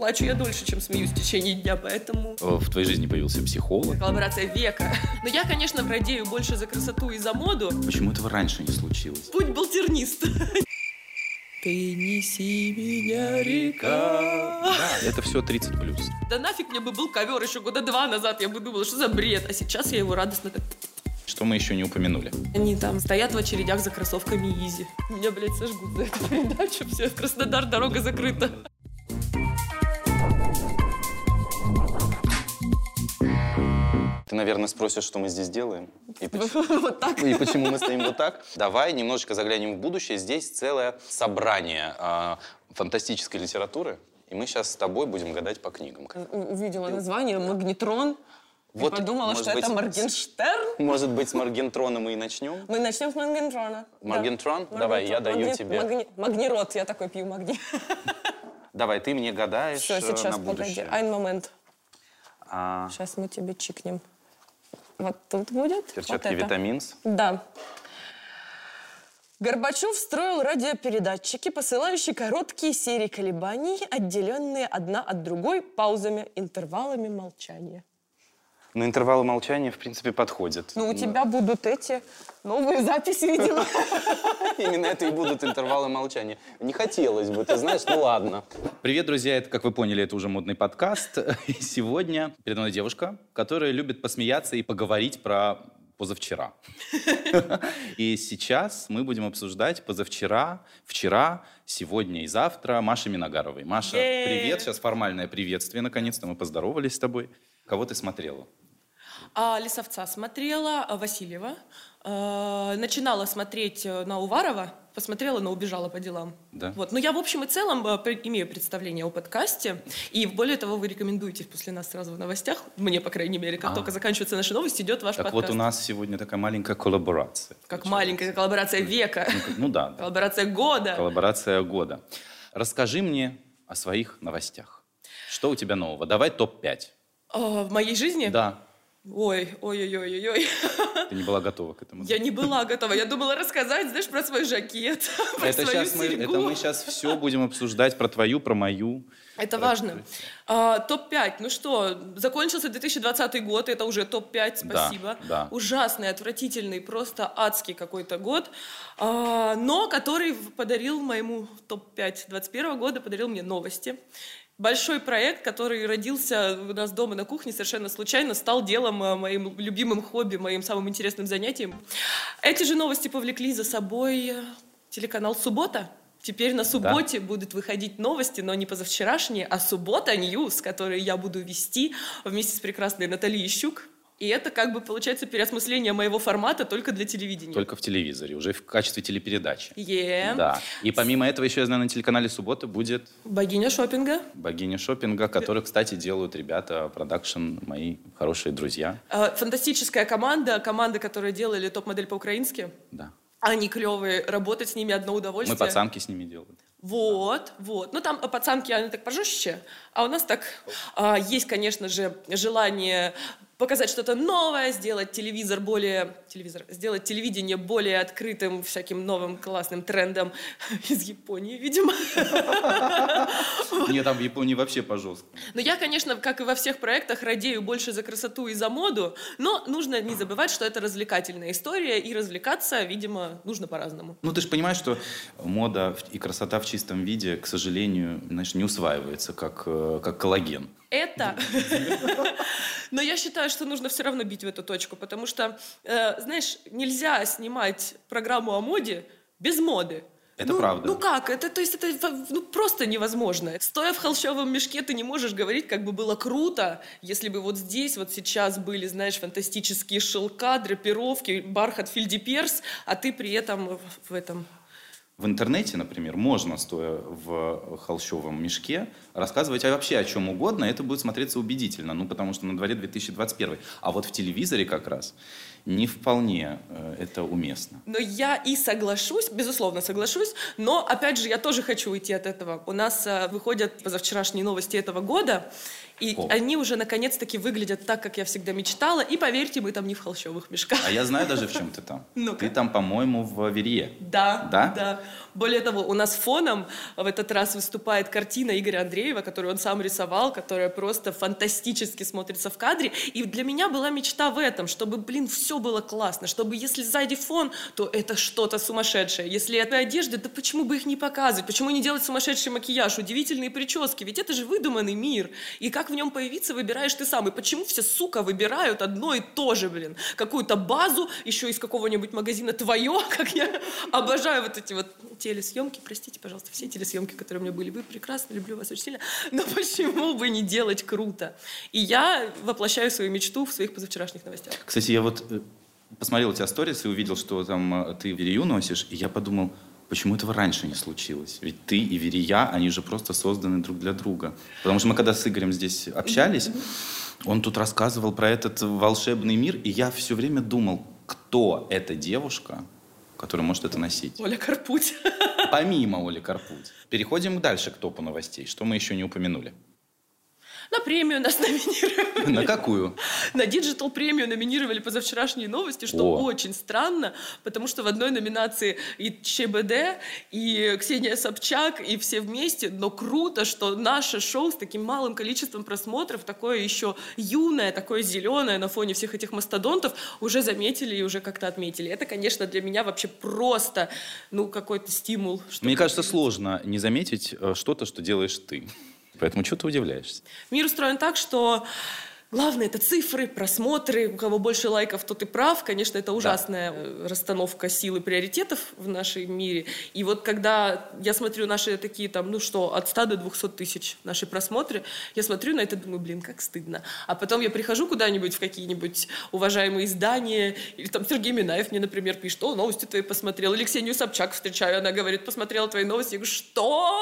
Плачу я дольше, чем смеюсь в течение дня, поэтому... Э, В твоей жизни появился психолог. Коллаборация века. Но я, конечно, радею больше за красоту и за моду. Почему этого раньше не случилось? Путь был тернист. Ты неси меня, река. Да, это все 30 плюс. Да нафиг мне бы был ковер еще года два назад, я бы думала, что за бред. А сейчас я его радостно так... Что мы еще не упомянули? Они там стоят в очередях за кроссовками Изи. Меня, блядь, сожгут за эту передачу. Все, Краснодар дорога закрыта. Ты, наверное, спросишь, что мы здесь делаем? И, поч- Вот так. и почему мы стоим вот так? Давай немножечко заглянем в будущее. Здесь целое собрание а, фантастической литературы. И мы сейчас с тобой будем гадать по книгам. Увидела название «Магнетрон». Вот, подумала, что быть, это Моргенштерн. Может быть, с Маргентрона мы и начнем? Мы начнем с Моргентрона. Моргентрон? Да. Давай, я Моргентрон. даю Магни- тебе. магни- Магнирот, я такой пью магни. Давай, ты мне гадаешь Все, э, сейчас, на погоди. будущее. Айн момент. А, Сейчас мы тебе чикнем. Вот тут будет. перчатки вот это. Витаминс. Да. Горбачев строил радиопередатчики, посылающие короткие серии колебаний, отделенные одна от другой паузами, интервалами молчания. Но интервалы молчания, в принципе, подходят. Ну, у тебя будут эти новые записи, видимо. Именно это и будут интервалы молчания. Не хотелось бы, ты знаешь, ну ладно. Привет, друзья, это, как вы поняли, это уже модный подкаст. И сегодня передо мной девушка, которая любит посмеяться и поговорить про позавчера. И сейчас мы будем обсуждать позавчера, вчера, сегодня и завтра Маши Миногаровой. Маша, привет. Сейчас формальное приветствие. Наконец-то мы поздоровались с тобой. Кого ты смотрела? А Лисовца смотрела, а Васильева. А, Начинала смотреть э, на Уварова, посмотрела, но убежала по делам. Да. Вот. Но я в общем и целом э, имею представление о подкасте. И более того, вы рекомендуете после нас сразу в новостях, мне, по крайней мере, как А. только заканчиваются наши новости, идет ваш Так подкаст. вот у нас сегодня такая маленькая коллаборация. Как маленькая коллаборация века. Ну, Ну да. Коллаборация года. Коллаборация года. Расскажи мне о своих новостях. Что у тебя нового? Давай топ-5. А, В моей жизни? Да, Ой, ой-ой-ой-ой. ты не была готова к этому. Я не была готова. Я думала рассказать, знаешь, про свой жакет, про это, свою сейчас мы, серьгу. это мы сейчас все будем обсуждать про твою, про мою. Это Про- важно. А, топ-5. Ну что, закончился 2020 год, это уже топ-5, Да, спасибо. да. Ужасный, отвратительный, просто адский какой-то год, А, но который подарил моему топ-5 21 года, подарил мне новости. Большой проект, который родился у нас дома на кухне совершенно случайно, стал делом а, моим любимым хобби, моим самым интересным занятием. Эти же новости повлекли за собой э, телеканал «Суббота». Теперь на субботе будут выходить новости, но не позавчерашние, а суббота News, которые я буду вести вместе с прекрасной Натальей Щук. И это как бы получается переосмысление моего формата только для телевидения. Только в телевизоре, уже в качестве телепередачи. Yeah. Да. И помимо этого еще, я знаю, на телеканале «Суббота» будет Богиня шопинга. богиня шопинга, которую, кстати, делают ребята, продакшн, мои хорошие друзья. Э, Фантастическая команда, команда, которая делали топ-модель по-украински. Да. Они клевые, работать с ними одно удовольствие. Мы пацанки с ними делаем. Вот, вот. Ну, там э, пацанки, они так пожестче, а у нас так а, есть, конечно же, желание показать что-то новое, сделать телевизор более... Телевизор. Сделать телевидение более открытым всяким новым классным трендом из Японии, видимо. Нет, там в Японии вообще по жесткому. Но я, конечно, как и во всех проектах, радею больше за красоту и за моду, но нужно не забывать, что это развлекательная история, и развлекаться, видимо, нужно по-разному. Ну, ты же понимаешь, что мода и красота в чистом виде, к сожалению, знаешь, не усваивается, как, э, как коллаген. Это. Но я считаю, что нужно все равно бить в эту точку, потому что, э, знаешь, нельзя снимать программу о моде без моды. Это Ну- правда. Ну как? Это, то есть это ну, просто невозможно. Стоя в холщовом мешке, ты не можешь говорить, как бы было круто, если бы вот здесь, вот сейчас были, знаешь, фантастические шелка, драпировки, бархат Фильдиперс, а ты при этом в этом... В интернете, например, можно, стоя в холщовом мешке, рассказывать вообще о чем угодно, это будет смотреться убедительно, ну, потому что на дворе 2021. А вот в телевизоре как раз не вполне э, это уместно. Но я и соглашусь, безусловно соглашусь, но опять же я тоже хочу уйти от этого. У нас э, выходят позавчерашние новости этого года, И О. они уже наконец-таки выглядят так, как я всегда мечтала. И поверьте, мы там не в холщовых мешках. А я знаю даже, в чем ты там. Ты там, по-моему, в Верье. Да, Да? да. Более того, у нас фоном в этот раз выступает картина Игоря Андреева, которую он сам рисовал, которая просто фантастически смотрится в кадре. И для меня была мечта в этом, чтобы, блин, все было классно, чтобы если сзади фон, то это что-то сумасшедшее. Если это одежда, да почему бы их не показывать? Почему не делать сумасшедший макияж, удивительные прически? Ведь это же выдуманный мир. И как в нем появиться, выбираешь ты сам. И почему все, сука, выбирают одно и то же, блин? Какую-то базу, еще из какого-нибудь магазина твое, как я обожаю вот эти вот телесъемки. Простите, пожалуйста, все телесъемки, которые у меня были. Вы прекрасно, люблю вас очень сильно. Но почему бы не делать круто? И я воплощаю свою мечту в своих позавчерашних новостях. Кстати, я вот э, посмотрел у тебя сторис и увидел, что там э, ты Верию носишь, и я подумал, почему этого раньше не случилось? Ведь ты и Верия, они же просто созданы друг для друга. Потому что мы когда с Игорем здесь общались, он тут рассказывал про этот волшебный мир, и я все время думал, кто эта девушка, которая может это носить. Оля Карпуть. Помимо Оли Карпуть. Переходим дальше к топу новостей. Что мы еще не упомянули? На премию нас номинировали. На какую? На Digital премию номинировали позавчерашние новости, что О. очень странно, потому что в одной номинации и ЧБД, и Ксения Собчак, и все вместе. Но круто, что наше шоу с таким малым количеством просмотров, такое еще юное, такое зеленое на фоне всех этих мастодонтов, уже заметили и уже как-то отметили. Это, конечно, для меня вообще просто, ну, какой-то стимул. Мне кажется, сложно не заметить э, что-то, что делаешь ты. Поэтому что ты удивляешься? Мир устроен так, что главное это цифры, просмотры. У кого больше лайков, тот и прав. Конечно, это ужасная э, расстановка сил и приоритетов в нашем мире. И вот когда я смотрю наши такие там, ну что, от 100 до 200 тысяч наши просмотры, я смотрю на это, думаю, блин, как стыдно. А потом я прихожу куда-нибудь в какие-нибудь уважаемые издания, или там Сергей Минаев мне, например, пишет, о, новости твои посмотрел. Или Ксению Собчак встречаю, она говорит, посмотрела твои новости. Я говорю, что?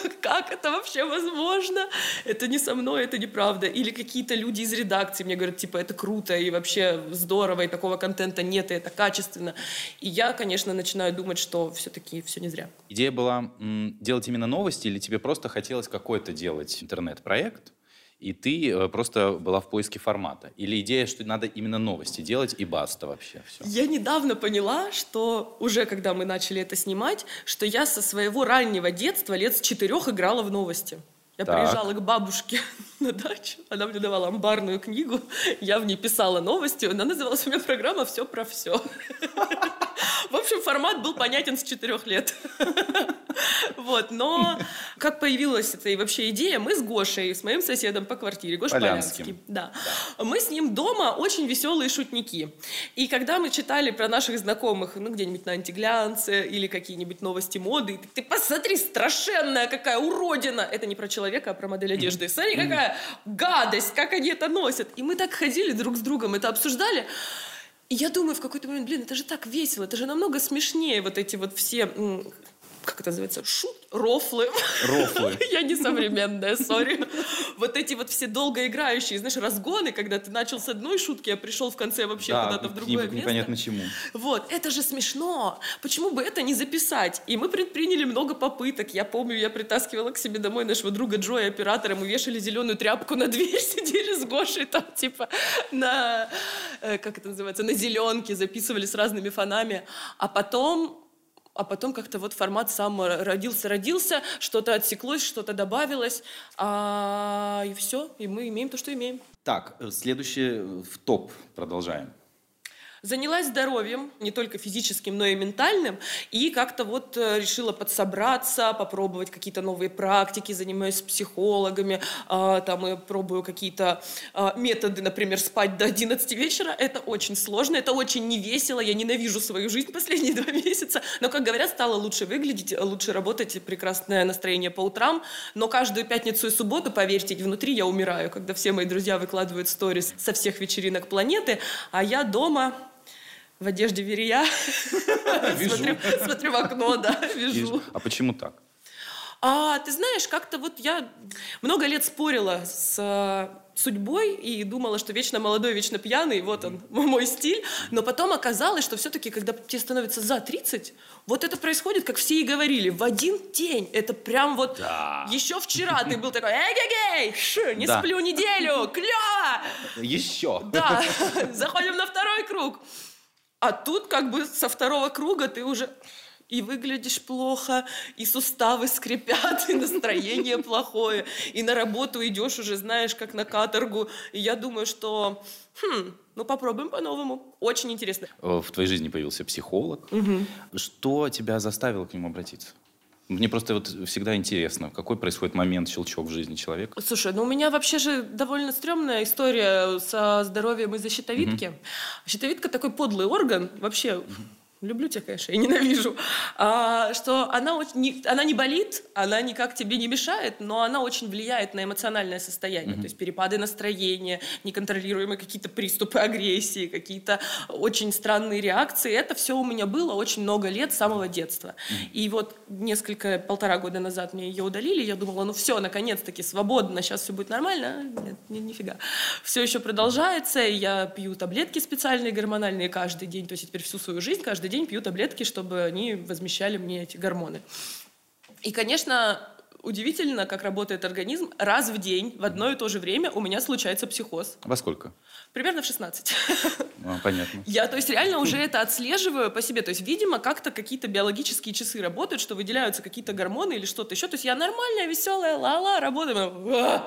Как это вообще возможно? Это не со мной, это неправда. Или какие-то люди из редакции мне говорят, типа, это круто и вообще здорово, и такого контента нет, и это качественно. И я, конечно, начинаю думать, что все-таки все не зря. Идея была м, делать именно новости, или тебе просто хотелось какой-то делать интернет-проект, и ты э, просто была в поиске формата? Или идея, что надо именно новости делать, и баста вообще все? Я недавно поняла, что уже когда мы начали это снимать, что я со своего раннего детства, лет с четырех, играла в новости. Я Так. приезжала к бабушке на дачу, она мне давала амбарную книгу, я в ней писала новости, она называлась у меня программа «Все про все». В общем, формат был понятен с четырех лет. Вот, но как появилась эта вообще идея, мы с Гошей, с моим соседом по квартире, Гоша. Полянский, да. Мы с ним дома очень веселые шутники. И когда мы читали про наших знакомых, ну, где-нибудь на антиглянце или какие-нибудь новости моды, ты, ты посмотри, страшенная какая уродина. Это не про человека, а про модель одежды. Смотри, какая гадость, как они это носят. И мы так ходили друг с другом, это обсуждали. И я думаю в какой-то момент, блин, это же так весело, это же намного смешнее вот эти вот все, как это называется, шут, рофлы. Рофлы. Я не современная, сори. Вот эти вот все долгоиграющие, знаешь, разгоны, когда ты начал с одной шутки, а пришел в конце вообще Да, куда-то в другое ним- место. непонятно чему. Вот, это же смешно. Почему бы это не записать? И мы предприняли много попыток. Я помню, я притаскивала к себе домой нашего друга Джоя, оператора. Мы вешали зеленую тряпку на дверь, сидели с Гошей там, типа, на, э, как это называется, на зеленке, записывали с разными фонами. А потом а потом как-то вот формат сам родился-родился, что-то отсеклось, что-то добавилось, а, и все, и мы имеем то, что имеем. Так, э, следующее э, в топ продолжаем. Занялась здоровьем, не только физическим, но и ментальным, и как-то вот э, решила подсобраться, попробовать какие-то новые практики, занимаюсь с психологами, а, там и пробую какие-то а, методы, например, спать до 11 вечера. Это очень сложно, это очень невесело, я ненавижу свою жизнь последние два месяца, но, как говорят, стало лучше выглядеть, лучше работать, прекрасное настроение по утрам, но каждую пятницу и субботу, поверьте, внутри я умираю, когда все мои друзья выкладывают сторис со всех вечеринок планеты, а я дома в одежде верия. Смотрю, в окно, да, вижу. А почему так? А ты знаешь, как-то вот я много лет спорила с э, судьбой и думала, что вечно молодой, вечно пьяный, вот он, мой стиль. Но потом оказалось, что все-таки, когда тебе становится за 30, вот это происходит, как все и говорили, в один день. Это прям вот Да. еще вчера ты был такой, эй-гей-гей, ш, не Да. сплю неделю, клево! Еще. Да, заходим на второй круг. А тут как бы со второго круга ты уже и выглядишь плохо, и суставы скрипят, и настроение плохое, и на работу идешь уже, знаешь, как на каторгу. И я думаю, что, хм, ну попробуем по-новому. Очень интересно. Э, В твоей жизни появился психолог. Что тебя заставило к нему обратиться? Мне просто вот всегда интересно, какой происходит момент, щелчок в жизни человека. Слушай, ну у меня вообще же довольно стрёмная история со здоровьем из-за щитовидки. Щитовидка такой подлый орган, вообще люблю тебя, конечно, и ненавижу, а, что она, очень не, она не болит, она никак тебе не мешает, но она очень влияет на эмоциональное состояние, то есть перепады настроения, неконтролируемые какие-то приступы агрессии, какие-то очень странные реакции. Это все у меня было очень много лет с самого детства. И вот несколько, полтора года назад мне ее удалили, я думала, ну все, наконец-таки свободно, сейчас все будет нормально. А Нет, ни- нифига. Все еще продолжается, я пью таблетки специальные гормональные каждый день, то есть теперь всю свою жизнь каждый день пью таблетки, чтобы они возмещали мне эти гормоны. И, конечно, удивительно, как работает организм. Раз в день в одно и то же время у меня случается психоз. Во сколько? Примерно в 16. А, понятно. Я, то есть, реально уже это отслеживаю по себе. То есть, видимо, как-то какие-то биологические часы работают, что выделяются какие-то гормоны или что-то еще. То есть, я нормальная, веселая, ла-ла, работаю.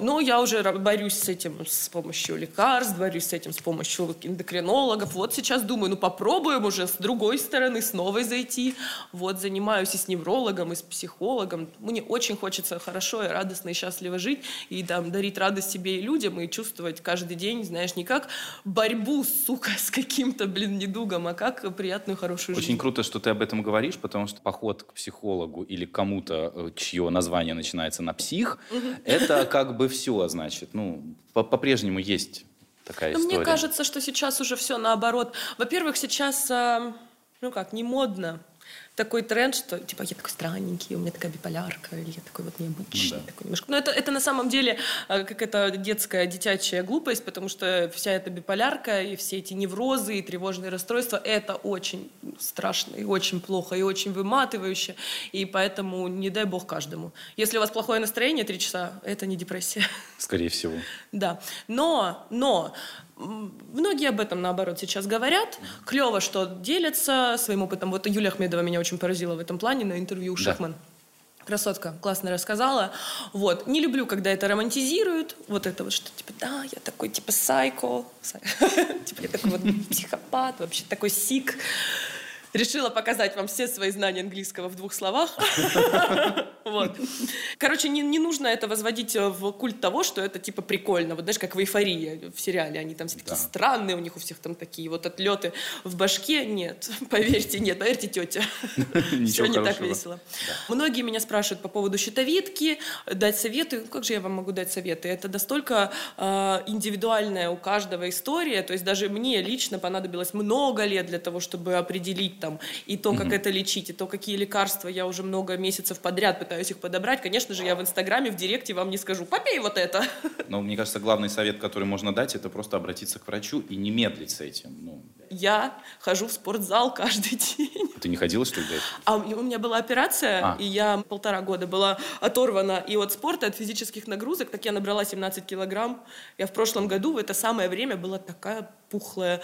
Но я уже борюсь с этим с помощью лекарств, борюсь с этим с помощью эндокринологов. Вот сейчас думаю, ну попробуем уже с другой стороны, с новой зайти. Вот занимаюсь и с неврологом, и с психологом. Мне очень хочется хорошо и радостно и счастливо жить, и там, дарить радость себе и людям, и чувствовать каждый день, знаешь, не как борьбу, сука, с каким-то, блин, недугом, а как приятную, хорошую Очень жизнь. круто, что ты об этом говоришь, потому что поход к психологу или кому-то, э, чье название начинается на псих, это как бы все, значит. Ну, по- по-прежнему есть такая Но история. мне кажется, что сейчас уже все наоборот. Во-первых, сейчас, а, ну как, не модно такой тренд, что типа я такой странненький, у меня такая биполярка, или я такой вот необычный. Ну да. такой немножко. Но это, это на самом деле а, как это детская, детячая глупость, потому что вся эта биполярка и все эти неврозы и тревожные расстройства, это очень страшно и очень плохо, и очень выматывающе, и поэтому не дай бог каждому. Если у вас плохое настроение три часа, это не депрессия. Скорее всего. Да, но, но многие об этом наоборот сейчас говорят. Клево, что делятся своим опытом. Вот Юлия Ахмедова меня очень поразила в этом плане на интервью у Да. Шахман. Красотка, классно рассказала. Вот. Не люблю, когда это романтизируют. Вот это вот, что типа, да, я такой типа сайко. сай- Типа я такой вот психопат, вообще такой сик. Решила показать вам все свои знания английского в двух словах. Вот. Короче, не, не нужно это возводить э, в культ того, что это типа прикольно. Вот знаешь, как в «Эйфории» в сериале. Они там все такие Да. странные, у них у всех там такие вот отлеты в башке. Нет, поверьте, нет, поверьте, тетя. Все не так весело. Многие меня спрашивают по поводу щитовидки, дать советы. Ну, Как же я вам могу дать советы? Это настолько э, индивидуальная у каждого история. То есть даже мне лично понадобилось много лет для того, чтобы определить там и то, как это лечить, и то, какие лекарства я уже много месяцев подряд пытаюсь их подобрать. Конечно же, я в Инстаграме, в Директе вам не скажу, попей вот это. Но мне кажется, главный совет, который можно дать, это просто обратиться к врачу и не медлить с этим. Ну, Я хожу в спортзал каждый день. ты не ходила, что ли, до этого? А у меня- была операция, А. и я полтора года была оторвана и от спорта, от физических нагрузок, так я набрала 17 килограмм. Я в прошлом году в это самое время была такая пухлая.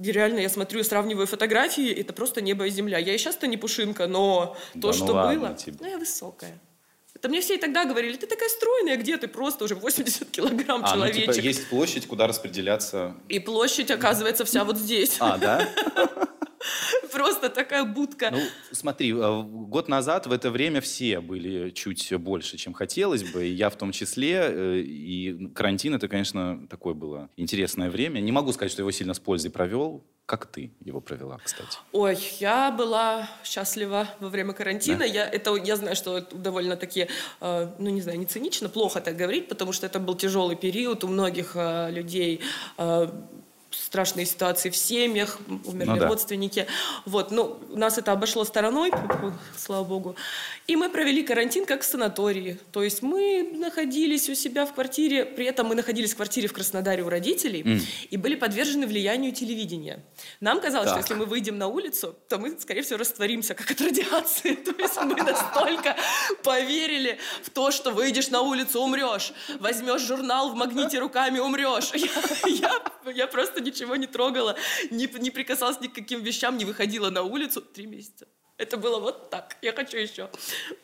И реально, я смотрю и сравниваю фотографии, это просто небо и земля. Я и сейчас-то не пушинка, но Да то, ну что ладно было... тебе. Ну, я высокая. Это мне все и тогда говорили, ты такая стройная, где ты просто уже 80 килограмм А, ну, человечек. типа, есть площадь, куда распределяться. И площадь, оказывается, вся вот здесь. А, да? Просто такая будка. Ну, смотри, э, год назад в это время все были чуть больше, чем хотелось бы, и я в том числе. э, И карантин это, конечно, такое было интересное время. Не могу сказать, что его сильно с пользой провел. Как ты его провела, кстати? Ой, я была счастлива во время карантина. Да? Я, это, я знаю, что это довольно-таки, э, ну не знаю, не цинично, плохо так говорить, потому что это был тяжелый период у многих э, людей. э, страшные ситуации в семьях, умерли Ну да. родственники. Вот, ну, нас это обошло стороной, слава богу. И мы провели карантин как в санатории. То есть мы находились у себя в квартире, при этом мы находились в квартире в Краснодаре у родителей М. и были подвержены влиянию телевидения. Нам казалось, Так. что если мы выйдем на улицу, то мы, скорее всего, растворимся, как от радиации. То есть мы настолько поверили в то, что выйдешь на улицу, умрешь. Возьмешь журнал в магните руками, умрешь. Я, я- я просто ничего не трогала, не, не прикасалась ни к каким вещам, не выходила на улицу три месяца. Это было вот так. Я хочу еще.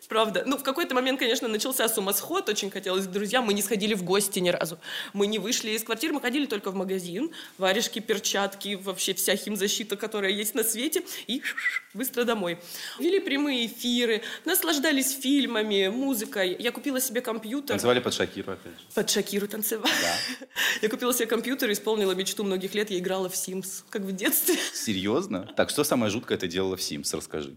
Правда. Ну, в какой-то момент, конечно, начался сумасход. Очень хотелось к друзьям. Мы не сходили в гости ни разу. Мы не вышли из квартиры. Мы ходили только в магазин. Варежки, перчатки, вообще вся химзащита, которая есть на свете. И быстро домой. Вели прямые эфиры. Наслаждались фильмами, музыкой. Я купила себе компьютер. Танцевали под Шакиру, опять же. Под Шакиру танцевала. Я купила себе компьютер, исполнила мечту многих лет. Я играла в Sims, как в детстве. Серьезно? Так, что самое жуткое ты делала в Sims? Расскажи.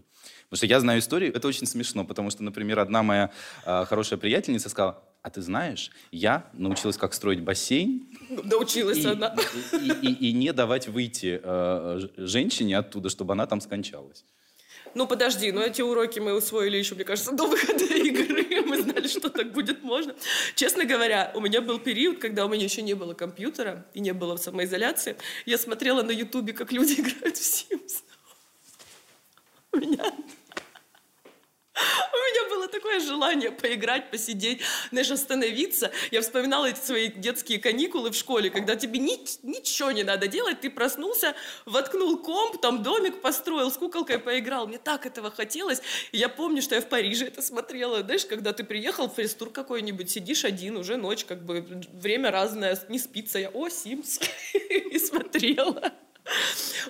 Потому что я знаю историю, это очень смешно, потому что, например, одна моя а, хорошая приятельница сказала, а ты знаешь, я научилась, как строить бассейн, Научилась и, она. и- и- и не давать выйти э, женщине оттуда, чтобы она там скончалась. Ну, подожди, но эти уроки мы усвоили еще, мне кажется, до выхода игры. Мы знали, что так будет можно. Честно говоря, у меня был период, когда у меня еще не было компьютера и не было самоизоляции. Я смотрела на Ютубе, как люди играют в Sims. У меня... У меня было такое желание поиграть, посидеть, знаешь, остановиться. Я вспоминала эти свои детские каникулы в школе, когда тебе ни- ничего не надо делать, ты проснулся, воткнул комп, там домик построил, с куколкой поиграл. Мне так этого хотелось. И я помню, что я в Париже это смотрела. Знаешь, когда ты приехал в фрестур какой-нибудь, сидишь один, уже ночь, как бы время разное, не спится. Я, о, Симс, и смотрела.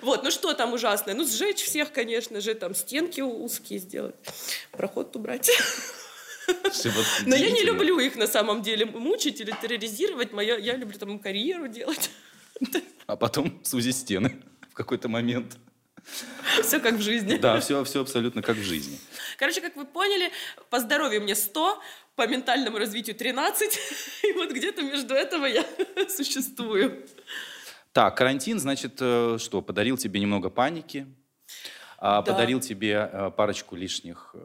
Вот, ну что там ужасное? Ну, сжечь всех, конечно же, там стенки узкие сделать, проход убрать. Но я не люблю их на самом деле мучить или терроризировать. Моя, я люблю там карьеру делать. А потом сузить стены в какой-то момент. Все как в жизни. Да, все, все абсолютно как в жизни. Короче, как вы поняли, по здоровью мне 100, по ментальному развитию 13. И вот где-то между этого я существую. Так, карантин, значит, э, что, подарил тебе немного паники, а, Да. подарил тебе э, парочку лишних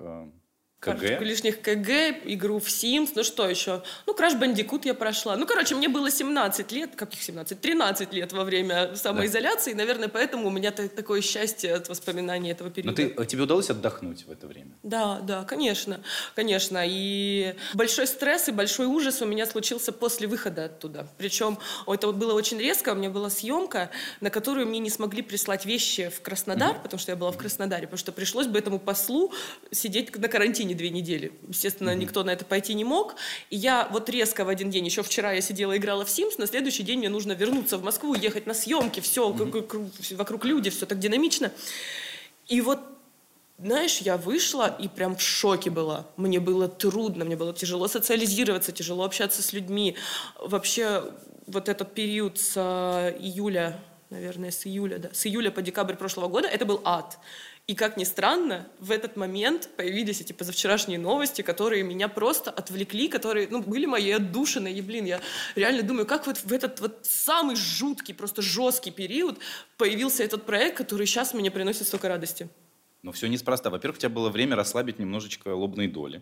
э, Парочку КГ. лишних КГ, игру в Sims, ну что еще? Ну, Crash Bandicoot я прошла. Ну, короче, мне было 17 лет, каких 17? 13 лет во время самоизоляции, наверное, поэтому у меня та- такое счастье от воспоминаний этого Но периода. ты, э, тебе удалось отдохнуть в это время? Да, да, конечно, конечно. И большой стресс и большой ужас у меня случился после выхода оттуда. Причем это было очень резко. У меня была съемка, на которую мне не смогли прислать вещи в Краснодар, потому что я была в Краснодаре, потому что пришлось бы этому послу сидеть на карантине две недели. Естественно, никто на это пойти не мог. И я вот резко в один день, еще вчера я сидела и играла в Sims, на следующий день мне нужно вернуться в Москву, ехать на съемки, все, вокруг люди, все так динамично. И вот знаешь, я вышла и прям в шоке была. Мне было трудно, мне было тяжело социализироваться, тяжело общаться с людьми. Вообще вот этот период с э, июля, наверное, с июля, да, с июля по декабрь прошлого года, это был ад. И как ни странно, в этот момент появились эти позавчерашние новости, которые меня просто отвлекли, которые, ну, были мои отдушины. И, блин, я реально думаю, как вот в этот вот самый жуткий, просто жесткий период появился этот проект, который сейчас мне приносит столько радости. Но все неспроста. Во-первых, у тебя было время расслабить немножечко лобные доли.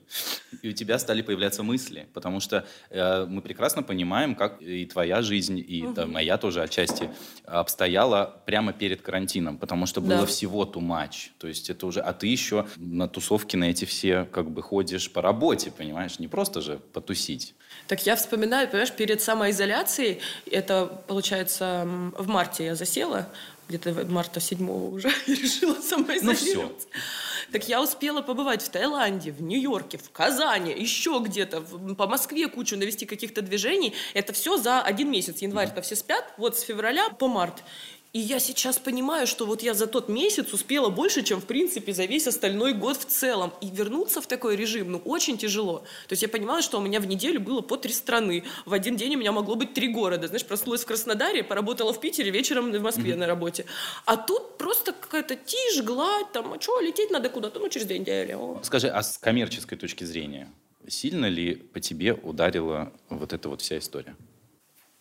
И у тебя стали появляться мысли. Потому что э, мы прекрасно понимаем, как и твоя жизнь, и да, моя тоже отчасти обстояла прямо перед карантином. Потому что было Да. всего too much. То есть это уже... А ты еще на тусовки на эти все как бы ходишь по работе, понимаешь? Не просто же потусить. Так я вспоминаю, понимаешь, перед самоизоляцией, это, получается, в марте я засела, где-то марта 7 уже решила самоизолироваться. Так я успела побывать в Таиланде, в Нью-Йорке, в Казани, еще где-то, по Москве кучу навести каких-то движений. Это все за один месяц. Январь-то все спят, вот с февраля по март. И я сейчас понимаю, что вот я за тот месяц успела больше, чем, в принципе, за весь остальной год в целом. И вернуться в такой режим, ну, очень тяжело. То есть я понимала, что у меня в неделю было по три страны. В один день у меня могло быть три города. Знаешь, проснулась в Краснодаре, поработала в Питере, вечером в Москве на работе. А тут просто какая-то тишь, гладь, там, а что, лететь надо куда-то, ну, через две недели. О. Скажи, а с коммерческой точки зрения, сильно ли по тебе ударила вот эта вот вся история?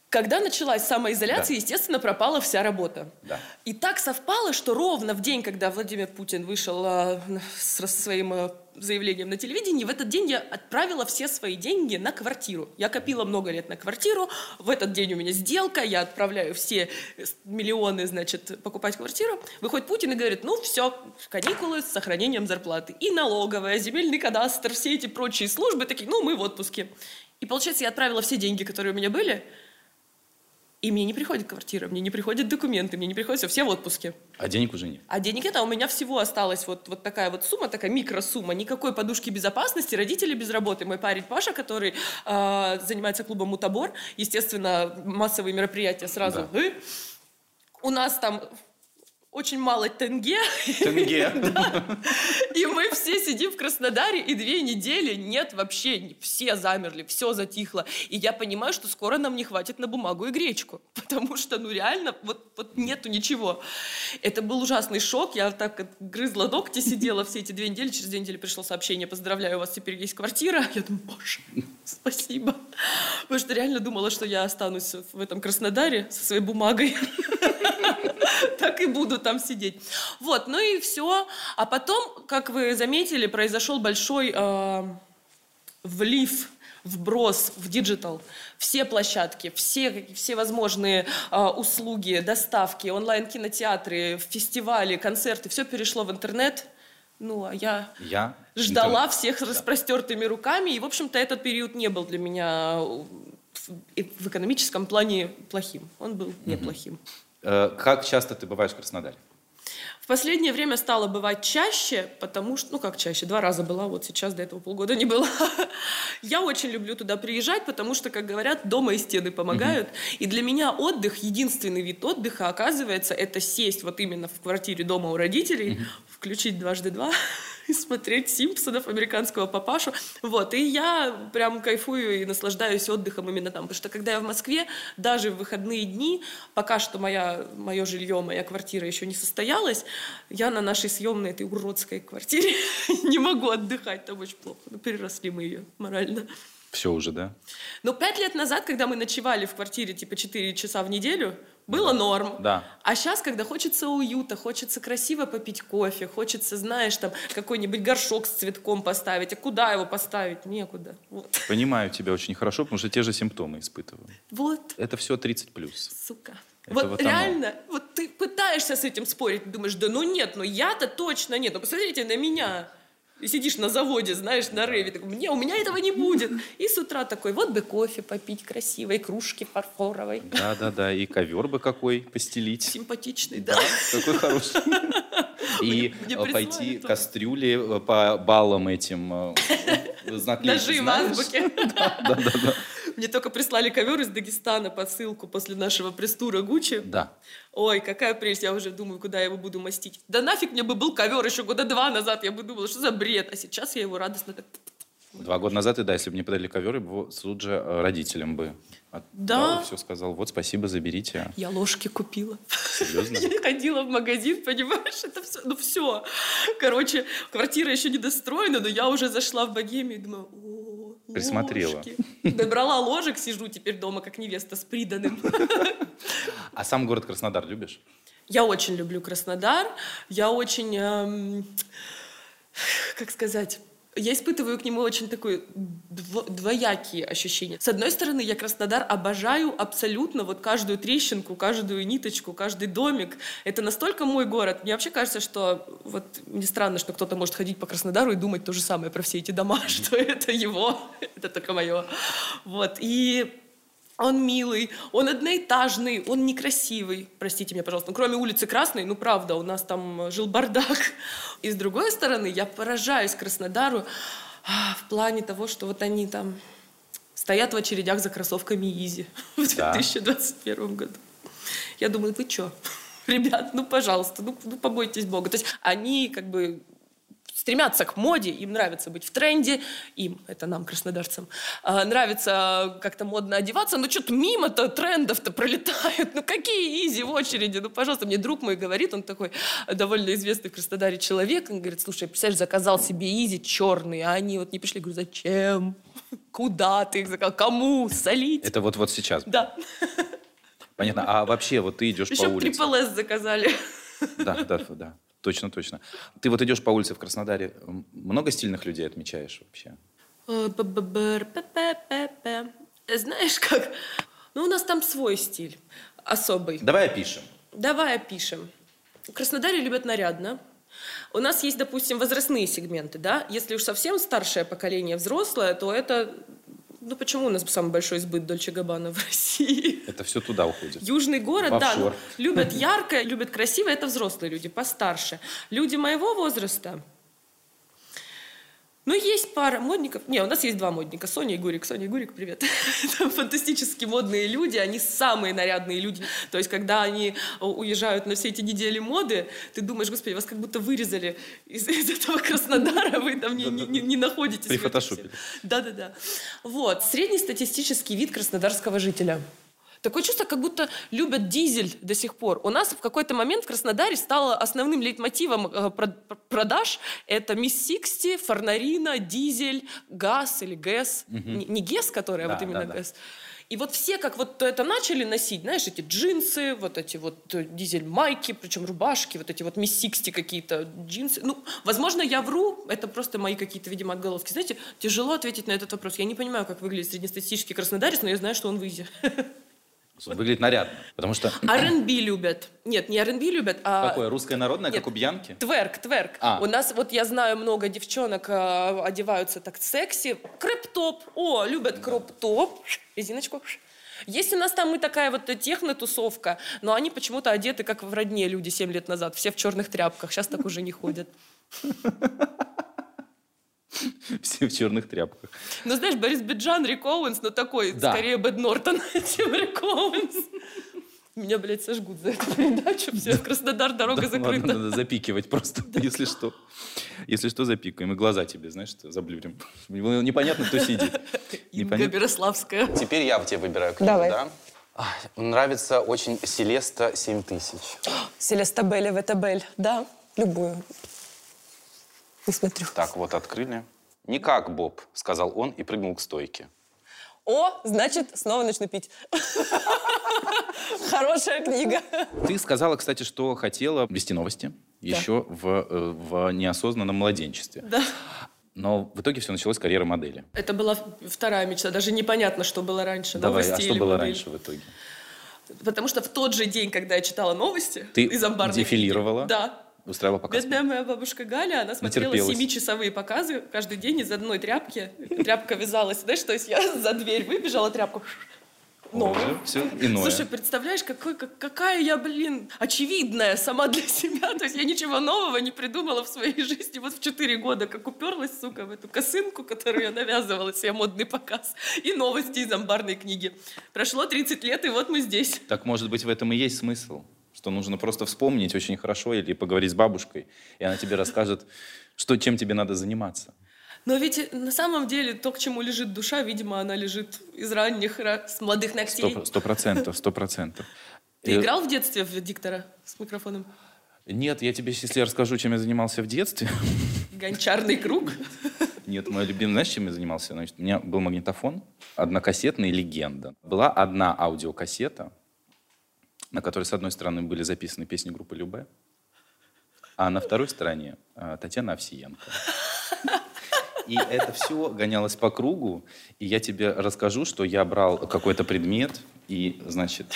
Когда началась самоизоляция, Да. естественно, пропала вся работа. Да. И так совпало, что ровно в день, когда Владимир Путин вышел с со своим а, заявлением на телевидении, в этот день я отправила все свои деньги на квартиру. Я копила много лет на квартиру, в этот день у меня сделка, я отправляю все э, миллионы, значит, покупать квартиру. Выходит Путин и говорит, ну все, каникулы с сохранением зарплаты. И налоговая, земельный кадастр, все эти прочие службы такие, ну мы в отпуске. И получается, я отправила все деньги, которые у меня были, и мне не приходит квартира, мне не приходят документы, мне не приходят все, все в отпуске. А денег уже нет. А денег это у меня всего осталась вот, вот такая вот сумма, такая микросумма, никакой подушки безопасности, родители без работы. Мой парень Паша, который а, занимается клубом Мутабор, естественно, массовые мероприятия сразу. Да. «Э». У нас там очень мало тенге, Тенге. и мы все сидим в Краснодаре, и две недели нет вообще, все замерли, все затихло. И я понимаю, что скоро нам не хватит на бумагу и гречку, потому что, ну реально, вот, вот нету ничего. Это был ужасный шок, я так грызла ногти, сидела все эти две недели, через две недели пришло сообщение, поздравляю, у вас теперь есть квартира. Я думаю, боже, спасибо. Потому что реально думала, что я останусь в этом Краснодаре со своей бумагой так и буду там сидеть. Вот, ну и все. А потом, как вы заметили, произошел большой э, влив вброс в digital. Все площадки, все, все возможные э, услуги, доставки, онлайн-кинотеатры, фестивали, концерты, все перешло в интернет. Ну, а я Я ждала интернет. всех с распростертыми руками, и, в общем-то, этот период не был для меня э, в, в экономическом плане плохим. Он был неплохим. Э, Как часто ты бываешь в Краснодаре? В последнее время стало бывать чаще, потому что, ну как чаще, два раза была, вот сейчас до этого полгода не было. Я очень люблю туда приезжать, потому что, как говорят, дома и стены помогают. И для меня отдых, единственный вид отдыха, оказывается, это сесть вот именно в квартире дома у родителей, включить дважды два и смотреть Симпсонов, американского папашу. Вот, и я прям кайфую и наслаждаюсь отдыхом именно там. Потому что когда я в Москве, даже в выходные дни, пока что моя, мое жилье, моя квартира еще не состоялась, я на нашей съемной этой уродской квартире не могу отдыхать, там очень плохо. Ну, переросли мы ее морально. Все уже, да? Но пять лет назад, когда мы ночевали в квартире типа 4 часа в неделю, было норм. Да. А сейчас, когда хочется уюта, хочется красиво попить кофе, хочется, знаешь, там какой-нибудь горшок с цветком поставить. А куда его поставить? Некуда. Вот. Понимаю тебя очень хорошо, потому что те же симптомы испытываю. Вот. Это все 30 плюс. Сука. Это вот, вот оно. реально, вот ты пытаешься с этим спорить, думаешь, да ну нет, ну я-то точно нет. Ну посмотрите на меня. Сидишь на заводе, знаешь, на реве, такой, мне, у меня этого не будет. И с утра такой, вот бы кофе попить красивой, кружки фарфоровой. Да, да, да. И ковер бы какой постелить. Симпатичный, да. Какой хороший. И э, пойти кастрюли э, по баллам этим э, наклеить. Нажим азбуки. Да, да, да. Мне только прислали ковер из Дагестана посылку после нашего пресс-тура Гуччи. Да. Ой, какая прелесть, я уже думаю, куда я его буду мастить. Да нафиг мне бы был ковер еще года два назад, я бы думала, что за бред. А сейчас я его радостно так... Два года назад, и да, если бы мне подарили ковер, я бы его тут же э, родителям бы Да. все сказал. Вот, спасибо, заберите. Я ложки купила. Серьезно? Я ходила в магазин, понимаешь, это все, ну все. Короче, квартира еще не достроена, но я уже зашла в богемию и думаю, о, Присмотрела. ложки. Добрала ложек, сижу теперь дома как невеста с приданным. А сам город Краснодар любишь? Я очень люблю Краснодар. Я очень, эм, как сказать, я испытываю к нему очень такое дво- двоякие ощущения. С одной стороны, я Краснодар обожаю абсолютно вот каждую трещинку, каждую ниточку, каждый домик. Это настолько мой город. Мне вообще кажется, что вот мне странно, что кто-то может ходить по Краснодару и думать то же самое про все эти дома, что это его, это только мое. Вот. И он милый, он одноэтажный, он некрасивый. Простите меня, пожалуйста. Ну, кроме улицы Красной, ну, правда, у нас там э, жил бардак. И с другой стороны, я поражаюсь Краснодару а, в плане того, что вот они там стоят в очередях за кроссовками Изи в Да. 2021 году. Я думаю, вы что? Ребят, ну, пожалуйста, ну, ну, побойтесь Бога. То есть они как бы стремятся к моде, им нравится быть в тренде, им, это нам, краснодарцам, а, нравится как-то модно одеваться, но что-то мимо-то трендов-то пролетают. Ну какие изи в очереди? Ну, пожалуйста, мне друг мой говорит, он такой довольно известный в Краснодаре человек, он говорит, слушай, представляешь, заказал себе изи черный, а они вот не пришли. Я говорю, зачем? Куда ты их заказал? Кому? Солить? Это вот, вот сейчас. Да. Понятно. А вообще, вот ты идешь Еще по улице. С заказали. Да, да, да. Точно, точно. Ты вот идешь по улице в Краснодаре, много стильных людей отмечаешь вообще? Знаешь как? Ну, у нас там свой стиль особый. Давай опишем. Давай опишем. В Краснодаре любят нарядно. У нас есть, допустим, возрастные сегменты, да? Если уж совсем старшее поколение взрослое, то это... Ну, почему у нас самый большой сбыт Дольче Габбана в России? Это все туда уходит. Южный город, В да, ну, любят яркое, любят красивое, это взрослые люди, постарше. Люди моего возраста, ну, есть пара модников. Не, у нас есть два модника, Соня и Гурик. Соня и Гурик, привет. Это фантастически модные люди, они самые нарядные люди. То есть, когда они э, уезжают на все эти недели моды, ты думаешь, господи, вас как будто вырезали из, из этого Краснодара, вы там не, не- не- находитесь. Прифотошопили. всем. Да-да-да. Вот, среднестатистический вид краснодарского жителя. Такое чувство, как будто любят Diesel до сих пор. У нас в какой-то момент в Краснодаре стало основным лейтмотивом э, прод- пр- продаж это Miss Sixty, Fornarina, Diesel, Gas или Guess. Не, не Guess, которая Да, вот именно да, да. Guess. И вот все как вот это начали носить, знаешь, эти джинсы, вот эти вот э, Diesel-майки, причем рубашки, вот эти вот Miss Sixty какие-то джинсы. Ну, возможно, я вру, это просто мои какие-то, видимо, отголовки. Знаете, тяжело ответить на этот вопрос. Я не понимаю, как выглядит среднестатистический краснодарец, но я знаю, что он в Yeezy. Выглядит нарядно. Потому что... R&B любят. Нет, не R&B любят, а... Какое? Русское народное, Нет. как у Бьянки? Тверк, тверк. А. У нас, вот я знаю, много девчонок э, одеваются так секси. Крэп-топ. О, любят кроп-топ. Резиночку. Есть у нас там и такая вот техно-тусовка, но они почему-то одеты, как в родне люди 7 лет назад. Все в черных тряпках. Сейчас так уже не ходят. Все в черных тряпках. Ну, знаешь, Борис Биджан, Рик Оуэнс, но такой, Да. скорее Бэд Нортон, чем Рик Оуэнс. Меня, блядь, сожгут за эту передачу. Все, Краснодар, дорога Да, закрыта. ладно, надо запикивать просто, если что. Если что, запикаем. И глаза тебе, знаешь, что, заблюрим. Непонятно, кто сидит. Инга. Береславская. Теперь я в тебе выбираю книгу, Давай. да? Ай, Нравится очень Селеста 7000. Селеста Белли, Ветабель. Да, любую. Не смотрю. Так, вот открыли. «Никак, Боб», — сказал он и прыгнул к стойке. О, значит, снова начну пить. Хорошая книга. Ты сказала, кстати, что хотела вести новости еще в, э, в неосознанном младенчестве. Да. Но в итоге все началось с карьеры модели. Это была вторая мечта. Даже непонятно, что было раньше. Давай, новости а что или было модель. раньше в итоге? Потому что в тот же день, когда я читала новости Ты из амбарной дефилировала? книги, да. Устраивала показ? Бедная моя бабушка Галя, она смотрела семичасовые показы каждый день из одной тряпки. Тряпка вязалась, знаешь, то есть я за дверь выбежала, тряпку новую. Все иное. Слушай, представляешь, какой, как- какая я, блин, очевидная сама для себя. То есть я ничего нового не придумала в своей жизни. Вот в 4 года, как уперлась, сука, в эту косынку, которую я навязывала себе модный показ, и новости из амбарной книги. Прошло 30 лет, и вот мы здесь. Так, может быть, в этом и есть смысл? Что нужно просто вспомнить очень хорошо или поговорить с бабушкой, и она тебе расскажет, что, чем тебе надо заниматься. Но ведь на самом деле то, к чему лежит душа, видимо, она лежит из ранних, ра- с молодых ногтей. Сто процентов, сто процентов. Ты Э, играл в детстве в диктора с микрофоном? Нет, я тебе, если я расскажу, чем я занимался в детстве. Гончарный круг? Нет, мой любимый, знаешь, чем я занимался? Значит, у меня был магнитофон, однокассетный «Легенда». Была одна аудиокассета, на которой с одной стороны были записаны песни группы Любе, а на второй стороне а, Татьяна Овсиенко. И это все гонялось по кругу, и я тебе расскажу, что я брал какой-то предмет, и, значит,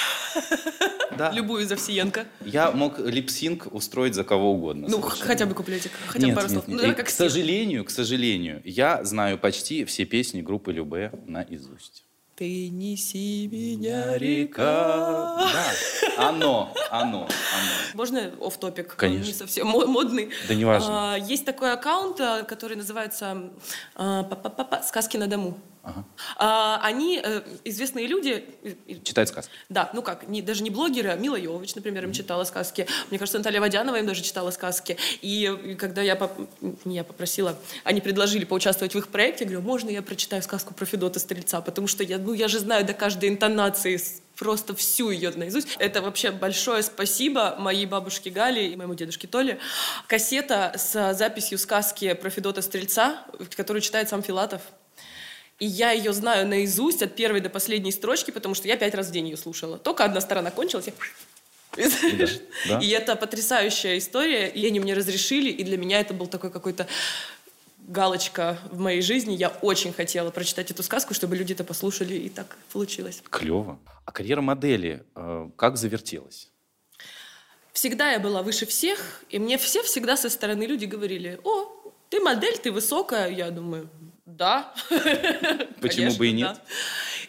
да, Любую из Овсиенко. я мог липсинг устроить за кого угодно. Ну, совершенно. хотя бы куплетик, хотя бы Нет, пару нет, слов. нет. Ну, давай И, как к сожалению, к сожалению, я знаю почти все песни группы Любе наизусть. Ты неси меня, Река. Да, оно, оно, оно. Можно оф топик Конечно. Не совсем мо- модный. Да неважно. А, Есть такой аккаунт, а, который называется па-па-па-па, «Сказки на дому». Ага. А, Они э, известные люди, и- Читает сказки. Да, ну как, не, даже не блогеры, а Мила Йовович, например, им читала сказки. Мне кажется, Наталья Водянова им даже читала сказки. И, и когда я, поп- не я попросила, они предложили поучаствовать в их проекте, я говорю, можно я прочитаю сказку про Федота Стрельца? Потому что я, ну, я же знаю до каждой интонации просто всю ее наизусть. Это вообще большое спасибо моей бабушке Гале и моему дедушке Толе. Кассета с записью сказки про Федота Стрельца, которую читает сам Филатов. И я ее знаю наизусть от первой до последней строчки, потому что я пять раз в день ее слушала. Только одна сторона кончилась, я... да. И это потрясающая история, и они мне разрешили, и для меня это был такой какой-то галочка в моей жизни. Я очень хотела прочитать эту сказку, чтобы люди это послушали, и так получилось. Клево. А карьера модели э, как завертелась? Всегда я была выше всех, и мне все всегда со стороны люди говорили, о, ты модель, ты высокая. Я думаю, да. Почему Конечно, бы и нет? да.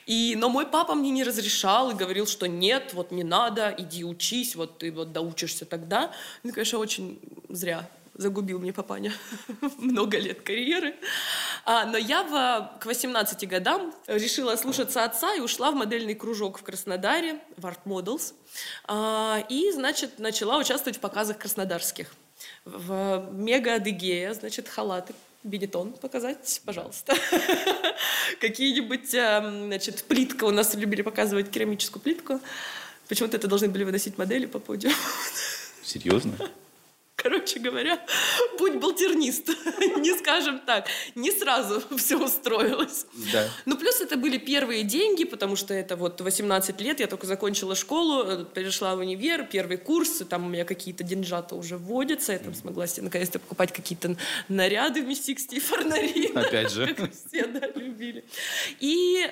И, но мой папа мне не разрешал и говорил, что нет, вот не надо, иди учись, вот ты вот доучишься тогда. Ну, конечно, очень зря загубил мне папаня много лет карьеры. А, но я в, к 18 годам решила слушаться отца и ушла в модельный кружок в Краснодаре, в Art Models. А, и, значит, начала участвовать в показах краснодарских. В Мега Адыгея, значит, халаты Бенетон показать, пожалуйста. Какие-нибудь, эм, значит, плитка. У нас любили показывать керамическую плитку. Почему-то это должны были выносить модели по подиуму. Серьезно? Короче говоря, будь балтернист, не скажем так. Не сразу все устроилось. Да. Ну, плюс это были первые деньги, потому что это вот 18 лет, я только закончила школу, э, перешла в универ, первый курс, и там у меня какие-то деньжата уже вводятся, я там смогла себе наконец-то покупать какие-то наряды в Мистиксте и Фарнари. Опять же. Как все, да, любили. И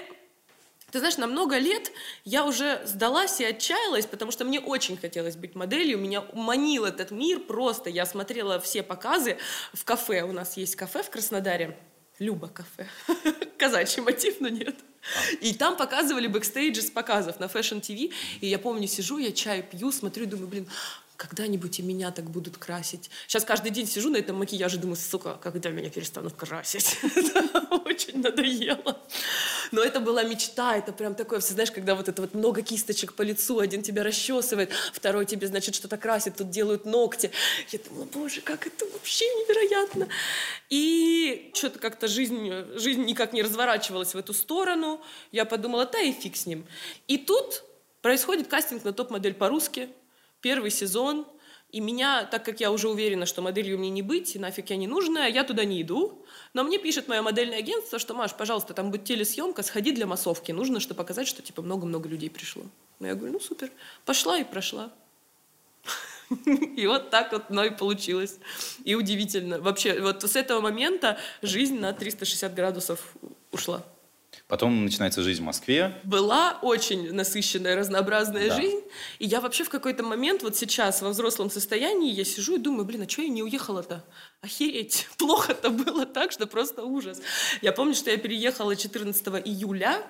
ты знаешь, на много лет я уже сдалась и отчаялась, потому что мне очень хотелось быть моделью. Меня манил этот мир просто. Я смотрела все показы в кафе. У нас есть кафе в Краснодаре. Люба кафе. Казачий мотив, но нет. И там показывали бэкстейджи с показов на Fashion TV. И я помню, сижу, я чай пью, смотрю, думаю, блин, когда-нибудь и меня так будут красить. Сейчас каждый день сижу на этом макияже, думаю, сука, когда меня перестанут красить. Очень надоело. Но это была мечта, это прям такое, все знаешь, когда вот это вот много кисточек по лицу, один тебя расчесывает, второй тебе, значит, что-то красит, тут делают ногти. Я думала, боже, как это вообще невероятно. И что-то как-то жизнь, жизнь никак не разворачивалась в эту сторону. Я подумала, да и фиг с ним. И тут происходит кастинг на топ-модель по-русски, первый сезон, и меня, так как я уже уверена, что моделью мне не быть, и нафиг я не нужная, я туда не иду. Но мне пишет мое модельное агентство, что, Маш, пожалуйста, там будет телесъемка, сходи для массовки. Нужно, чтобы показать, что, типа, много-много людей пришло. Ну, я говорю, ну, супер. Пошла и прошла. И вот так вот оно и получилось. И удивительно. Вообще, вот с этого момента жизнь на 360 градусов ушла. Потом начинается жизнь в Москве. Была очень насыщенная, разнообразная Да. жизнь. И я вообще в какой-то момент, вот сейчас, во взрослом состоянии, я сижу и думаю, блин, а что я не уехала-то? Охереть. Плохо-то было так, что просто ужас. Я помню, что я переехала 14 июля,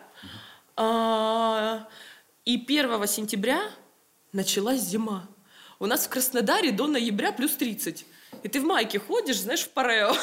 а, и 1 сентября началась зима. У нас в Краснодаре до ноября плюс 30. И ты в майке ходишь, знаешь, в парео.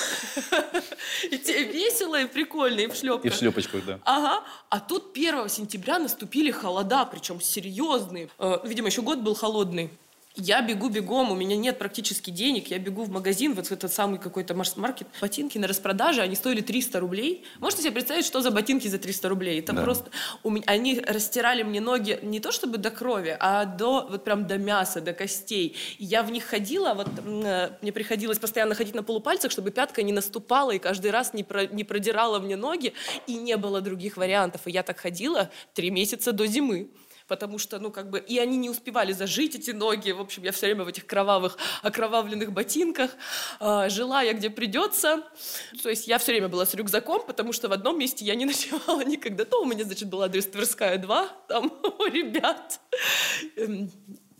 И тебе весело и прикольно, и в И шлепках. в шлепочках, да. Ага. А тут 1 сентября наступили холода, причем серьезные. Э, Видимо, еще год был холодный. Я бегу бегом, у меня нет практически денег, я бегу в магазин, вот в этот самый какой-то марс-маркет. Ботинки на распродаже, они стоили 300 рублей. Можете себе представить, что за ботинки за 300 рублей? Это Да. просто... У меня, они растирали мне ноги не то чтобы до крови, а до, вот прям до мяса, до костей. И я в них ходила, вот э, мне приходилось постоянно ходить на полупальцах, чтобы пятка не наступала и каждый раз не, про- не продирала мне ноги, и не было других вариантов. И я так ходила три месяца до зимы потому что, ну, как бы, и они не успевали зажить эти ноги. В общем, я все время в этих кровавых, окровавленных ботинках. А, жила я где придется. То есть я все время была с рюкзаком, потому что в одном месте я не ночевала никогда. То у меня, значит, был адрес Тверская 2, там у ребят. Эм,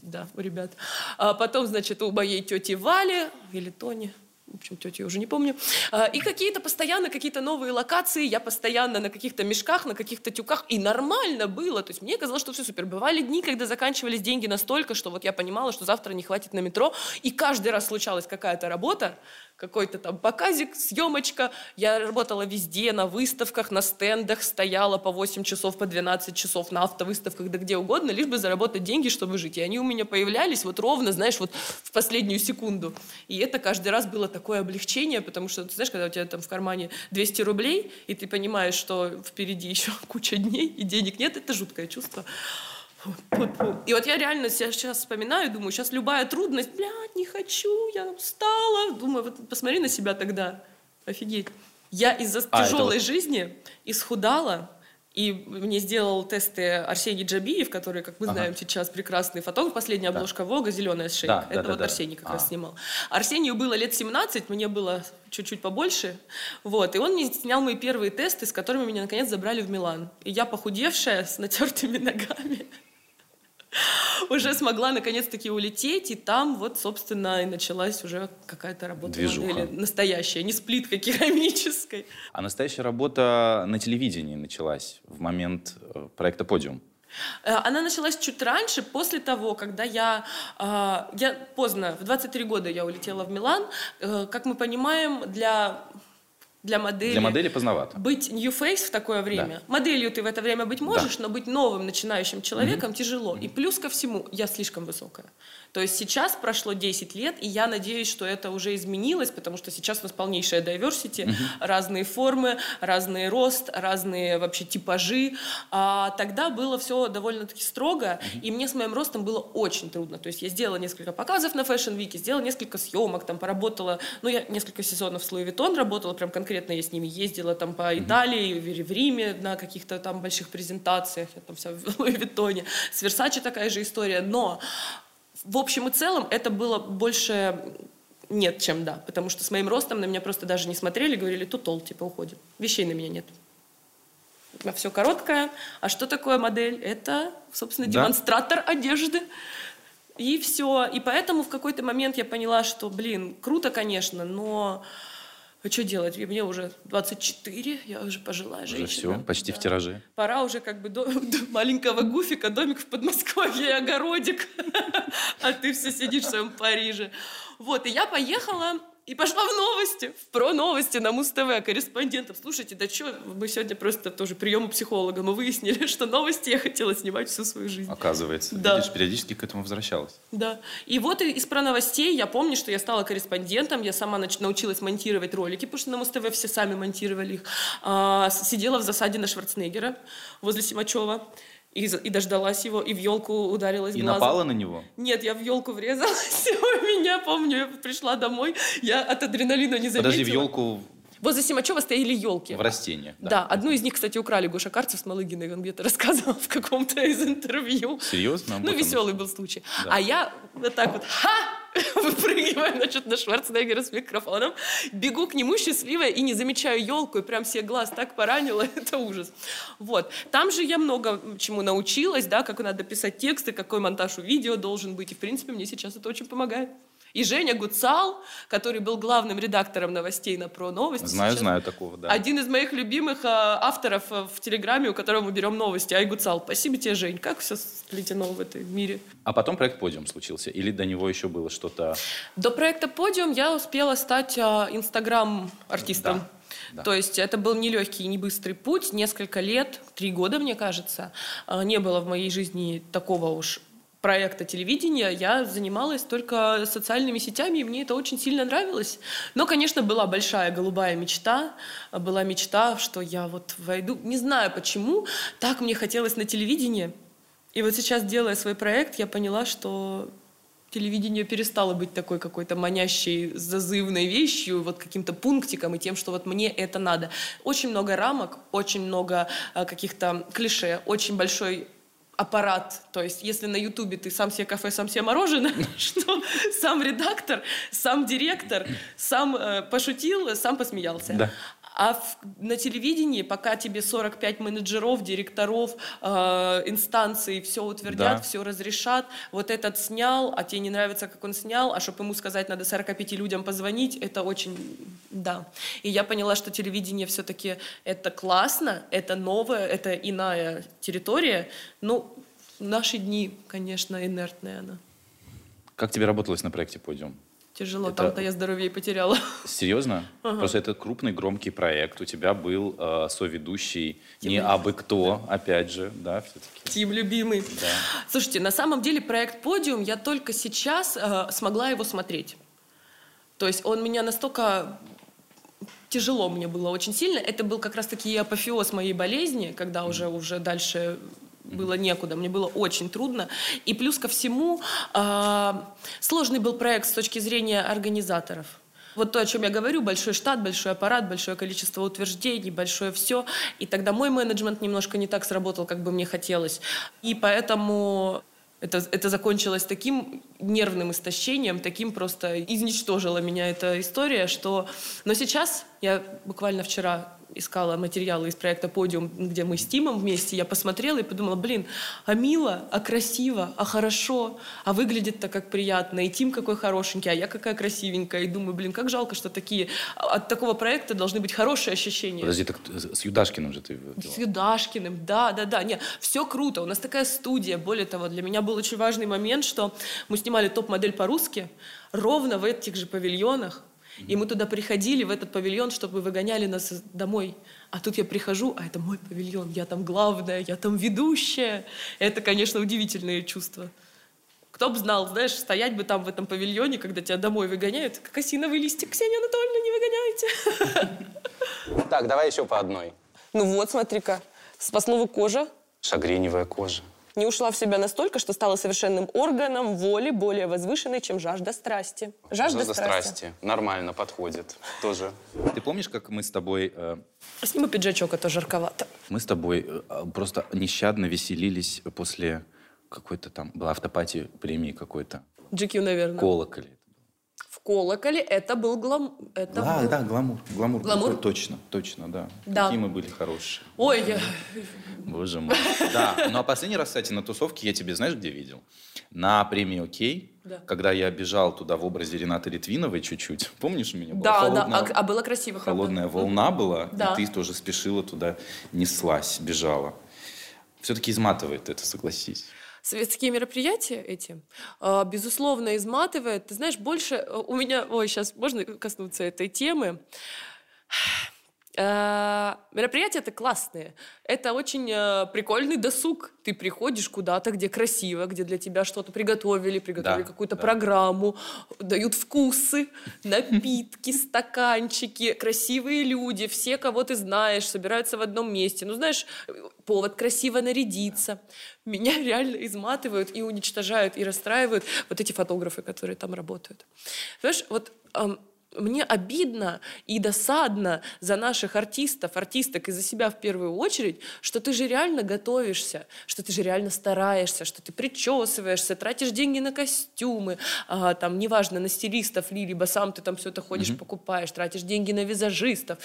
Да, у ребят. А потом, значит, у моей тети Вали или Тони, в общем, тети я уже не помню. А, И какие-то постоянно, какие-то новые локации. Я постоянно на каких-то мешках, на каких-то тюках. И нормально было. То есть мне казалось, что все супер. Бывали дни, когда заканчивались деньги настолько, что вот я понимала, что завтра не хватит на метро. И каждый раз случалась какая-то работа, какой-то там показик, съемочка. Я работала везде, на выставках, на стендах, стояла по 8 часов, по 12 часов на автовыставках, да где угодно, лишь бы заработать деньги, чтобы жить. И они у меня появлялись вот ровно, знаешь, вот в последнюю секунду. И это каждый раз было такое облегчение, потому что, ты знаешь, когда у тебя там в кармане 200 рублей, и ты понимаешь, что впереди еще куча дней, и денег нет, это жуткое чувство. И вот я реально себя сейчас вспоминаю, думаю, сейчас любая трудность, блядь, не хочу, я устала. Думаю, вот посмотри на себя тогда, офигеть. Я из-за А, тяжелой вот- жизни исхудала, и мне сделал тесты Арсений Джабиев, который, как мы Ага. знаем сейчас, прекрасный фотограф. Последняя обложка Вога, зеленая с шейк. Да, да, Это да, вот да. Арсений как А. раз снимал. Арсению было лет 17, мне было чуть-чуть побольше. Вот. И он мне снял мои первые тесты, с которыми меня, наконец, забрали в Милан. И я, похудевшая, с натертыми ногами, уже смогла наконец-таки улететь, и там вот, собственно, и началась уже какая-то работа Движуха. модели настоящая, не с плиткой керамической. А настоящая работа на телевидении началась в момент э, проекта «Подиум». Э, Она началась чуть раньше, после того, когда я... а, Я поздно, в 23 года я улетела в Милан. Э, Как мы понимаем, для, для модели... Для модели поздновато. Быть new face в такое время. Моделью ты в это время быть можешь, но быть новым начинающим человеком тяжело. И плюс ко всему, я слишком высокая. То есть сейчас прошло 10 лет, и я надеюсь, что это уже изменилось, потому что сейчас у нас полнейшая diversity, разные формы, разный рост, разные вообще типажи. А тогда было все довольно-таки строго, и мне с моим ростом было очень трудно. То есть я сделала несколько показов на Fashion Week, сделала несколько съемок, там поработала, ну я несколько сезонов с Louis Vuitton работала, прям конкретно я с ними ездила там по Италии, в в Риме на каких-то там больших презентациях, я там вся в Vuitton. С Versace такая же история, но в общем и целом это было больше нет, чем да. Потому что с моим ростом на меня просто даже не смотрели, говорили, тутол, типа, уходит. Вещей на меня нет. Все короткое. А что такое модель? Это, собственно, Да. демонстратор одежды. И все. И поэтому в какой-то момент я поняла, что, блин, круто, конечно, но а что делать? И Мне уже 24, я уже пожилая Уже женщина. все, почти в Да. тираже. Пора уже как бы до, до маленького гуфика, домик в Подмосковье огородик. А ты все сидишь в своем Париже. Вот, и я поехала и пошла в новости, в про новости на Муз-ТВ корреспондентом. Слушайте, да что, мы сегодня просто тоже прием у психолога. Мы выяснили, что новости я хотела снимать всю свою жизнь. Оказывается. Да. Видишь, периодически к этому возвращалась. Да. И вот из про новостей я помню, что я стала корреспондентом, я сама научилась монтировать ролики, потому что на Муз-ТВ все сами монтировали их. А, сидела в засаде на Шварценеггера возле Симачева и, и дождалась его, и в елку ударилась И глазом. напала на него? Нет, я в елку врезалась. У меня, помню, я пришла домой, я от адреналина не заметила. Подожди, в елку Возле Симачева стояли елки. в растениях. Да. одну из них, кстати, украли Гоша Карцев с Малыгиной, он где-то рассказывал в каком-то из интервью. Серьезно? Ну, веселый был случай. Да. А я вот так вот, ха! Выпрыгиваю, значит, на Шварценеггера с микрофоном, бегу к нему счастливая и не замечаю елку, и прям все глаз так поранило, это ужас. Вот. Там же я много чему научилась, да, как надо писать тексты, какой монтаж у видео должен быть, и, в принципе, мне сейчас это очень помогает. И Женя Гуцал, который был главным редактором новостей на Про Новости. Знаю, сейчас знаю такого, да. один из моих любимых а, авторов а, в Телеграме, у которого мы берем новости, Айгуцал. Спасибо тебе, Жень. Как все сплетено в этой мире? А потом проект «Подиум» случился? Или до него еще было что-то... До проекта «Подиум» я успела стать а, инстаграм-артистом. Да, да. То есть это был нелегкий и не быстрый путь. Несколько лет, три года, мне кажется, а, не было в моей жизни такого уж проекта телевидения, я занималась только социальными сетями, и мне это очень сильно нравилось. Но, конечно, была большая голубая мечта, была мечта, что я вот войду, не знаю почему, так мне хотелось на телевидение. И вот сейчас, делая свой проект, я поняла, что телевидение перестало быть такой какой-то манящей, зазывной вещью, вот каким-то пунктиком и тем, что вот мне это надо. Очень много рамок, очень много а, каких-то клише, очень большой аппарат. То есть, если на Ютубе ты сам себе кафе, сам себе мороженое, что сам редактор, сам директор, сам э, пошутил, сам посмеялся. Да. А в- на телевидении, пока тебе 45 менеджеров, директоров, э, инстанций все утвердят, Да. все разрешат, вот этот снял, а тебе не нравится, как он снял, а чтобы ему сказать, надо 45 людям позвонить, это очень, да. И я поняла, что телевидение все-таки это классно, это новое, это иная территория. Ну, в наши дни, конечно, инертная она. Как тебе работалось на проекте «Подиум»? Тяжело, Это- там-то я здоровье потеряла. Серьезно? Ага. Просто это крупный, громкий проект. У тебя был э, соведущий Тим не абы кто, опять же, да, все-таки. Тим любимый. Да. Слушайте, на самом деле проект «Подиум» я только сейчас э, смогла его смотреть. То есть он меня настолько тяжело мне было очень сильно. Это был как раз-таки и апофеоз моей болезни, когда уже, уже дальше было некуда. Мне было очень трудно. И плюс ко всему, а, сложный был проект с точки зрения организаторов. Вот то, о чем я говорю, большой штат, большой аппарат, большое количество утверждений, большое все. И тогда мой менеджмент немножко не так сработал, как бы мне хотелось. И поэтому это, это закончилось таким нервным истощением, таким просто изничтожила меня эта история, что... Но сейчас, я буквально вчера искала материалы из проекта «Подиум», где мы с Тимом вместе, я посмотрела и подумала, блин, а мило, а красиво, а хорошо, а выглядит-то как приятно, и Тим какой хорошенький, а я какая красивенькая, и думаю, блин, как жалко, что такие... От такого проекта должны быть хорошие ощущения. Подожди, так с Юдашкиным же ты... С Юдашкиным, да, да, да. Нет, все круто, у нас такая студия. Более того, для меня был очень важный момент, что мы снимали топ-модель по-русски ровно в этих же павильонах, и мы туда приходили, в этот павильон, чтобы выгоняли нас домой. А тут я прихожу, а это мой павильон, я там главная, я там ведущая. Это, конечно, удивительные чувства. Кто бы знал, знаешь, стоять бы там в этом павильоне, когда тебя домой выгоняют, как осиновый листик. Ксения Анатольевна, не выгоняйте. Так, давай еще по одной. Ну вот, смотри-ка. По слову кожа Шагреневая кожа. Не ушла в себя настолько, что стала совершенным органом воли более возвышенной, чем жажда страсти. Жажда, Жажда страсти. страсти. Нормально подходит. Тоже. Ты помнишь, как мы с тобой... э, Сниму пиджачок, а то жарковато. Мы с тобой э, просто нещадно веселились после какой-то там... Была автопатия премии какой-то. GQ, наверное. Колоколи. В колоколе это был глам... Это Да, был- да, гламур. Гламур. Гламур? какой, Точно, точно, да. Да. Какие мы были хорошие. Ой, я... Боже мой. Да, ну а последний раз, кстати, на тусовке я тебе знаешь, где видел? На премии «Окей», Да. когда я бежал туда в образе Ренаты Литвиновой чуть-чуть. Помнишь, у меня Да, холодная, да, а, а было красиво. правда. холодная волна была, Да. и ты тоже спешила туда, неслась, бежала. Все-таки изматывает это, согласись. Светские мероприятия эти, а, безусловно, изматывает. Ты знаешь, больше э, у меня... Ой, сейчас можно коснуться этой темы? А, Мероприятия это классные. Это очень э, прикольный досуг. Ты приходишь куда-то, где красиво, где для тебя что-то приготовили, приготовили Да, какую-то да. программу, дают вкусы, напитки, стаканчики, красивые люди, все, кого ты знаешь, собираются в одном месте. Ну, знаешь, повод красиво нарядиться. Меня реально изматывают и уничтожают, и расстраивают вот эти фотографы, которые там работают. Знаешь, вот мне обидно и досадно за наших артистов, артисток и за себя в первую очередь, что ты же реально готовишься, что ты же реально стараешься, что ты причесываешься, тратишь деньги на костюмы, а, там, неважно, на стилистов ли, либо сам ты там все это ходишь, покупаешь, тратишь деньги на визажистов.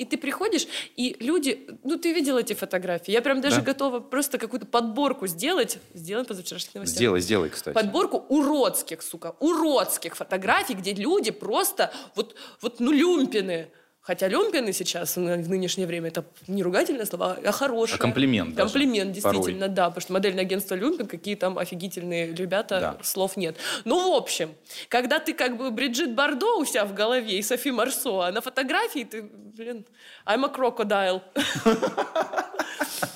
И ты приходишь, и люди... Ну, ты видел эти фотографии. Я прям даже Да. готова просто какую-то подборку сделать. Сделан позавчерашних новостях. Сделай, сделай, кстати. Подборку уродских, сука, уродских фотографий, где люди просто вот, вот ну, люмпины. Хотя люмпины сейчас в в нынешнее время это не ругательное слово, а хорошее. А комплимент даже Комплимент, порой. действительно, да. Потому что модельное агентство люмпин, какие там офигительные ребята, Да. слов нет. Ну, в общем, когда ты как бы Бриджит Бардо у себя в голове и Софи Марсо, а на фотографии ты, блин, I'm a crocodile.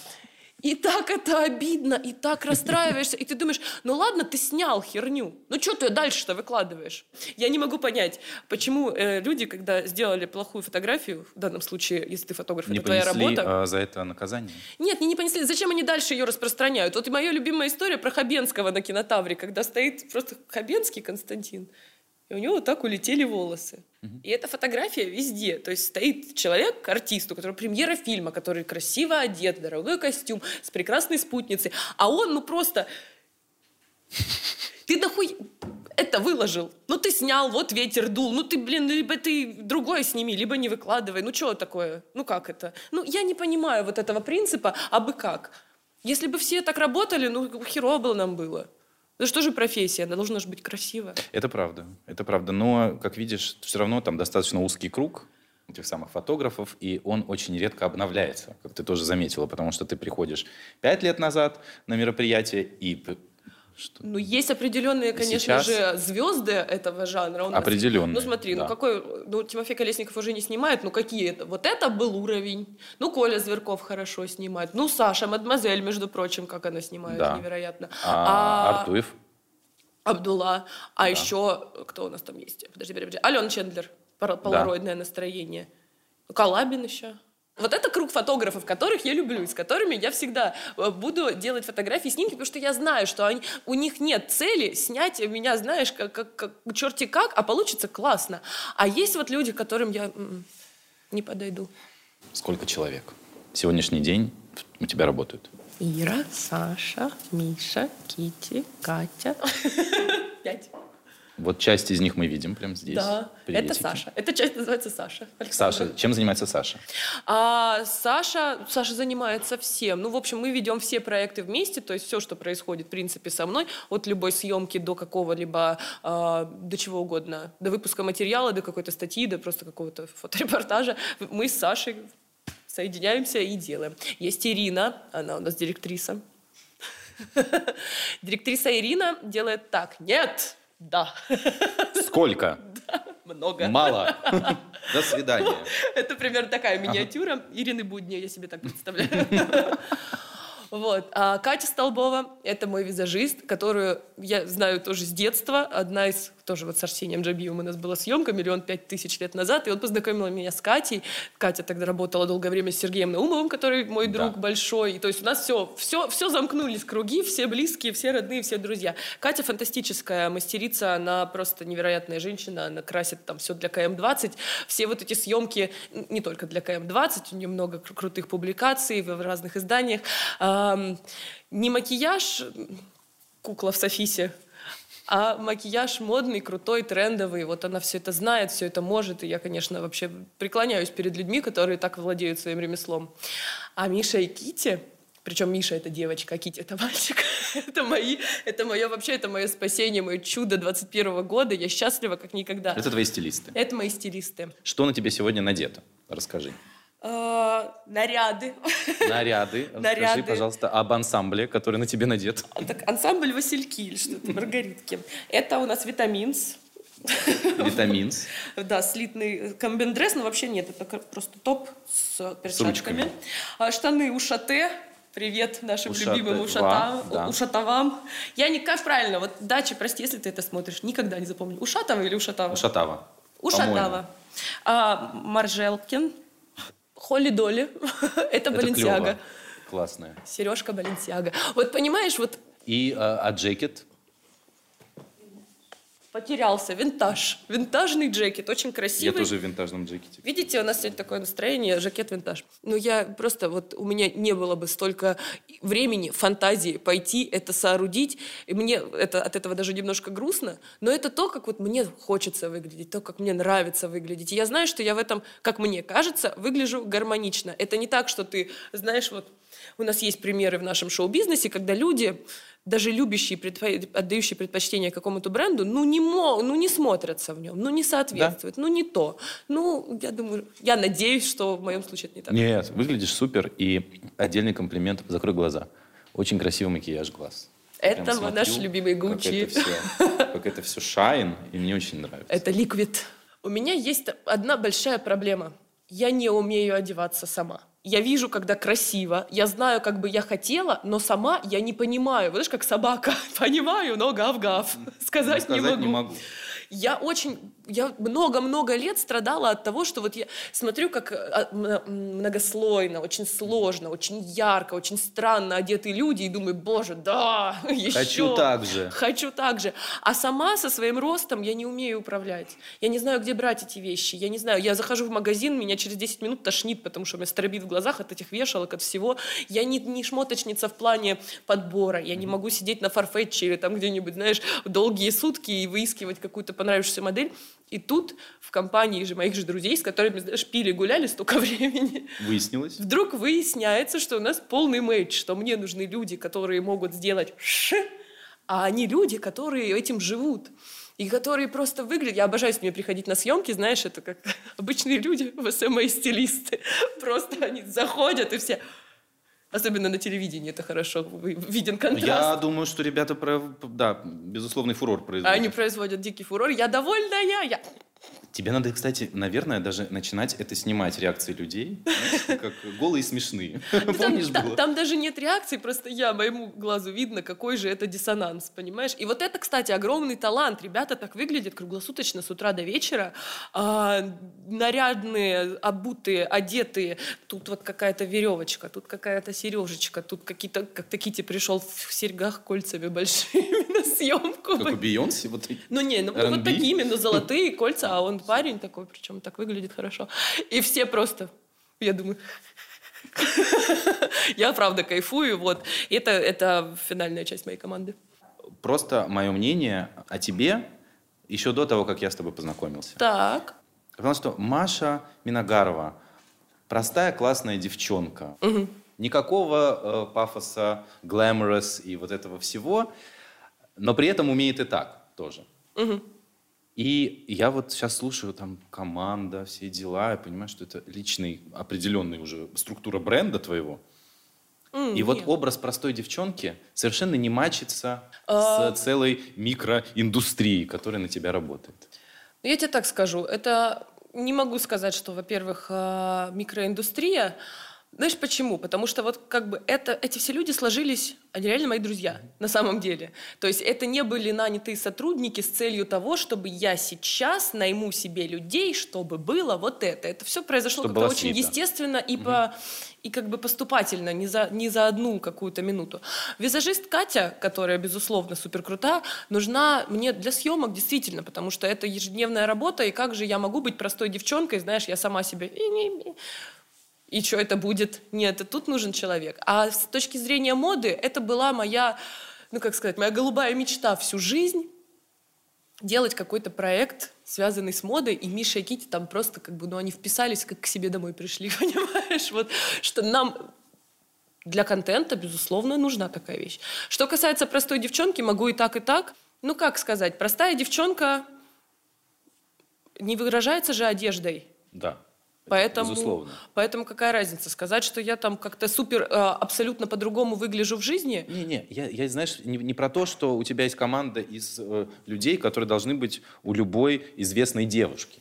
И так это обидно, и так расстраиваешься, и ты думаешь, ну ладно, ты снял херню, ну что ты дальше-то выкладываешь? Я не могу понять, почему э, люди, когда сделали плохую фотографию, в данном случае, если ты фотограф, Не это твоя понесли работа, а, за это наказание? нет, не, не понесли. Зачем они дальше ее распространяют? Вот и моя любимая история про Хабенского на кинотавре, когда стоит просто Хабенский Константин, и у него вот так улетели волосы. И эта фотография везде. То есть стоит человек, артист, у которого премьера фильма, который красиво одет, дорогой костюм, с прекрасной спутницей. А он, ну просто... Ты нахуй это выложил. Ну, ты снял, вот ветер дул. Ну, ты, блин, либо ты другое сними, либо не выкладывай. Ну, что такое? Ну, как это? Ну, я не понимаю вот этого принципа, а бы как? Если бы все так работали, ну, херово бы нам было. Это что же профессия? Она должна же быть красивая. Это правда, это правда. Но, как видишь, все равно там достаточно узкий круг этих самых фотографов, и он очень редко обновляется, как ты тоже заметила, потому что ты приходишь пять лет назад на мероприятие, и... Что? Ну, есть определенные, конечно Сейчас? же, звезды этого жанра. Нас- Определенные, Ну, смотри, да. ну какой... Ну, Тимофей Колесников уже не снимает, ну какие это? Вот это был уровень. Ну, Коля Зверков хорошо снимает. Ну, Саша, мадемуазель, между прочим, как она снимает, Да. невероятно. А, Артуев? Абдулла. А еще, кто у нас там есть? Подожди, подожди, подожди. Ален Чендлер. Полароидное настроение. Калабин еще. Вот это круг фотографов, которых я люблю, с которыми я всегда э, буду делать фотографии, снимки, потому что я знаю, что они, у них нет цели снять меня, знаешь, как, как, как черти как, а получится классно. А есть вот люди, которым я м-м, не подойду. Сколько человек? Сегодняшний день у тебя работают? Ира, Саша, Миша, Кити, Катя. Пять. Вот часть из них мы видим прямо здесь. Да, Приветики. это Саша. Эта часть называется Саша. Саша, чем занимается Саша? А Саша, Саша занимается всем. Ну, в общем, мы ведем все проекты вместе, то есть все, что происходит, в принципе, со мной, от любой съемки до какого-либо, а, до чего угодно, до выпуска материала, до какой-то статьи, до просто какого-то фоторепортажа, мы с Сашей соединяемся и делаем. Есть Ирина, она у нас директриса. Директриса Ирина делает так. Нет, да. Сколько? Много. Мало. До свидания. Это примерно такая миниатюра Ирины Будни, я себе так представляю. Вот. А Катя Столбова – это мой визажист, которую я знаю тоже с детства. Одна из тоже вот с Арсением Джабиевым у нас была съемка миллион пять тысяч лет назад, и он познакомил меня с Катей. Катя тогда работала долгое время с Сергеем Наумовым, который мой друг Да. большой. И то есть у нас все, все, все замкнулись круги, все близкие, все родные, все друзья. Катя фантастическая мастерица, она просто невероятная женщина, она красит там все для КМ-20. Все вот эти съемки, не только для КМ-20, у нее много кру- крутых публикаций в разных изданиях. Ам, Не макияж, кукла в Софисе, а макияж модный, крутой, трендовый. Вот она все это знает, все это может. И я, конечно, вообще преклоняюсь перед людьми, которые так владеют своим ремеслом. А Миша и Кити, причем Миша это девочка, а Кити это мальчик. это мои, это мое вообще, это мое спасение, мое чудо 21 года. Я счастлива как никогда. Это твои стилисты. Это мои стилисты. Что на тебе сегодня надето? Расскажи. А, наряды. Наряды. Расскажи, Наряды. пожалуйста, об ансамбле, который на тебе надет. Так, ансамбль Васильки или что-то, Маргаритки. Это у нас витаминс. Витаминс. Да, слитный комбиндресс, но вообще нет, это просто топ с перчатками. ручками. А, Штаны Ушате. Привет нашим Ушате любимым ва, ушатам, да. ушатовам. Я не как правильно, вот дача, прости, если ты это смотришь, никогда не запомню. Ушатова или Ушатова? Ушатава. Ушатава. А, Маржелкин. Холли Доли. это Баленсиага. Классная. Сережка Баленсиага. Вот понимаешь, вот И а, а джекет? Потерялся. Винтаж. Винтажный джекет. Очень Я красивый. тоже в винтажном джекете. Видите, у нас сегодня такое настроение, жакет винтаж. Ну, я просто, вот у меня не было бы столько времени, фантазии пойти это соорудить. И мне это, от этого даже немножко грустно, но это то, как вот мне хочется выглядеть, то, как мне нравится выглядеть. И я знаю, что я в этом, как мне кажется, выгляжу гармонично. Это не так, что ты, знаешь, вот у нас есть примеры в нашем шоу-бизнесе, когда люди даже любящие, предпо- отдающие предпочтение какому-то бренду, ну не, мо- ну не смотрятся в нем, ну не соответствуют, ну не то. Ну, я думаю, я надеюсь, что в моем случае это не так. Нет, выглядишь супер. И отдельный комплимент. Закрой глаза. Очень красивый макияж глаз. Это Прям вот наш смотрю, любимый все, как это все шайн, и мне очень нравится. Это ликвид. У меня есть одна большая проблема. Я не умею одеваться сама. Я вижу, когда красиво, я знаю, как бы я хотела, но сама я не понимаю. Вот Знаешь, как собака. Понимаю, но гав-гав. Сказать, Сказать не могу. не могу. Я очень, я много-много лет страдала от того, что вот я смотрю, как э, а, многослойно, очень сложно, очень ярко, очень странно одетые люди, и думаю, боже, да, еще. Хочу так же. Хочу так же. А сама со своим ростом я не умею управлять. Я не знаю, где брать эти вещи. Я не знаю. Я захожу в магазин, меня через 10 минут тошнит, потому что у меня стробит в глазах от этих вешалок, от всего. Я не, не шмоточница в плане подбора. Я не могу сидеть на фарфетче или там где-нибудь, знаешь, долгие сутки и выискивать какую-то понравившуюся модель. И тут в компании же моих же друзей, с которыми, знаешь, пили, гуляли столько времени, Выяснилось? Вдруг выясняется, что у нас полный мэйдж, что мне нужны люди, которые могут сделать ш, а они люди, которые этим живут. И которые просто выглядят... Я обожаю с ними приходить на съемки, знаешь, это как обычные люди, в СМ и стилисты. Просто они заходят и все... Особенно на телевидении это хорошо, виден контраст. Я думаю, что ребята, про, да, безусловный фурор производят. Они производят дикий фурор. Я довольная, я Тебе надо, кстати, наверное, даже начинать это снимать, реакции людей, знаешь, как голые и смешные. Помнишь там, было? там даже нет реакции, просто я, моему глазу видно, какой же это диссонанс, понимаешь? И вот это, кстати, огромный талант. Ребята так выглядят круглосуточно с утра до вечера, а, нарядные, обутые, одетые. Тут вот какая-то веревочка, тут какая-то сережечка, тут какие-то, как Такити пришел в серьгах кольцами большими на съемку. Как у Бейонсе, вот Ну не, ну R&B. вот такими, ну золотые кольца, а он парень такой, причем так выглядит хорошо. И все просто, я думаю, я правда кайфую, вот. Это, это финальная часть моей команды. Просто мое мнение о тебе еще до того, как я с тобой познакомился. Так. Потому что Маша Миногарова простая классная девчонка. Никакого э, пафоса, glamorous и вот этого всего, но при этом умеет и так тоже. И я вот сейчас слушаю там команда, все дела, я понимаю, что это личный, определенный уже структура бренда твоего. М, И вот нет. образ простой девчонки совершенно не мачится А. с целой микроиндустрией, которая на тебя работает. Ну, Я тебе так скажу, это не могу сказать, что, во-первых, а, микроиндустрия. Знаешь почему? Потому что вот как бы это, эти все люди сложились, они реально мои друзья, на самом деле. То есть это не были нанятые сотрудники с целью того, чтобы я сейчас найму себе людей, чтобы было вот это. Это все произошло Чтобы как-то очень свита. естественно и, по, и как бы поступательно, не за, не за одну какую-то минуту. Визажист Катя, которая, безусловно, супер крута, нужна мне для съемок действительно, потому что это ежедневная работа, и как же я могу быть простой девчонкой, знаешь, я сама себе... И что это будет? Нет, и тут нужен человек. А с точки зрения моды, это была моя, ну как сказать, моя голубая мечта всю жизнь делать какой-то проект, связанный с модой, и Миша и Кити там просто как бы, ну, они вписались, как к себе домой пришли, понимаешь? Вот, что нам для контента, безусловно, нужна такая вещь. Что касается простой девчонки, могу и так, и так. Ну, как сказать, простая девчонка не выражается же одеждой. Да. Это Поэтому, Безусловно. поэтому какая разница? Сказать, что я там как-то супер э, абсолютно по-другому выгляжу в жизни? Не-не, я, я, знаешь, не, не про то, что у тебя есть команда из э, людей, которые должны быть у любой известной девушки.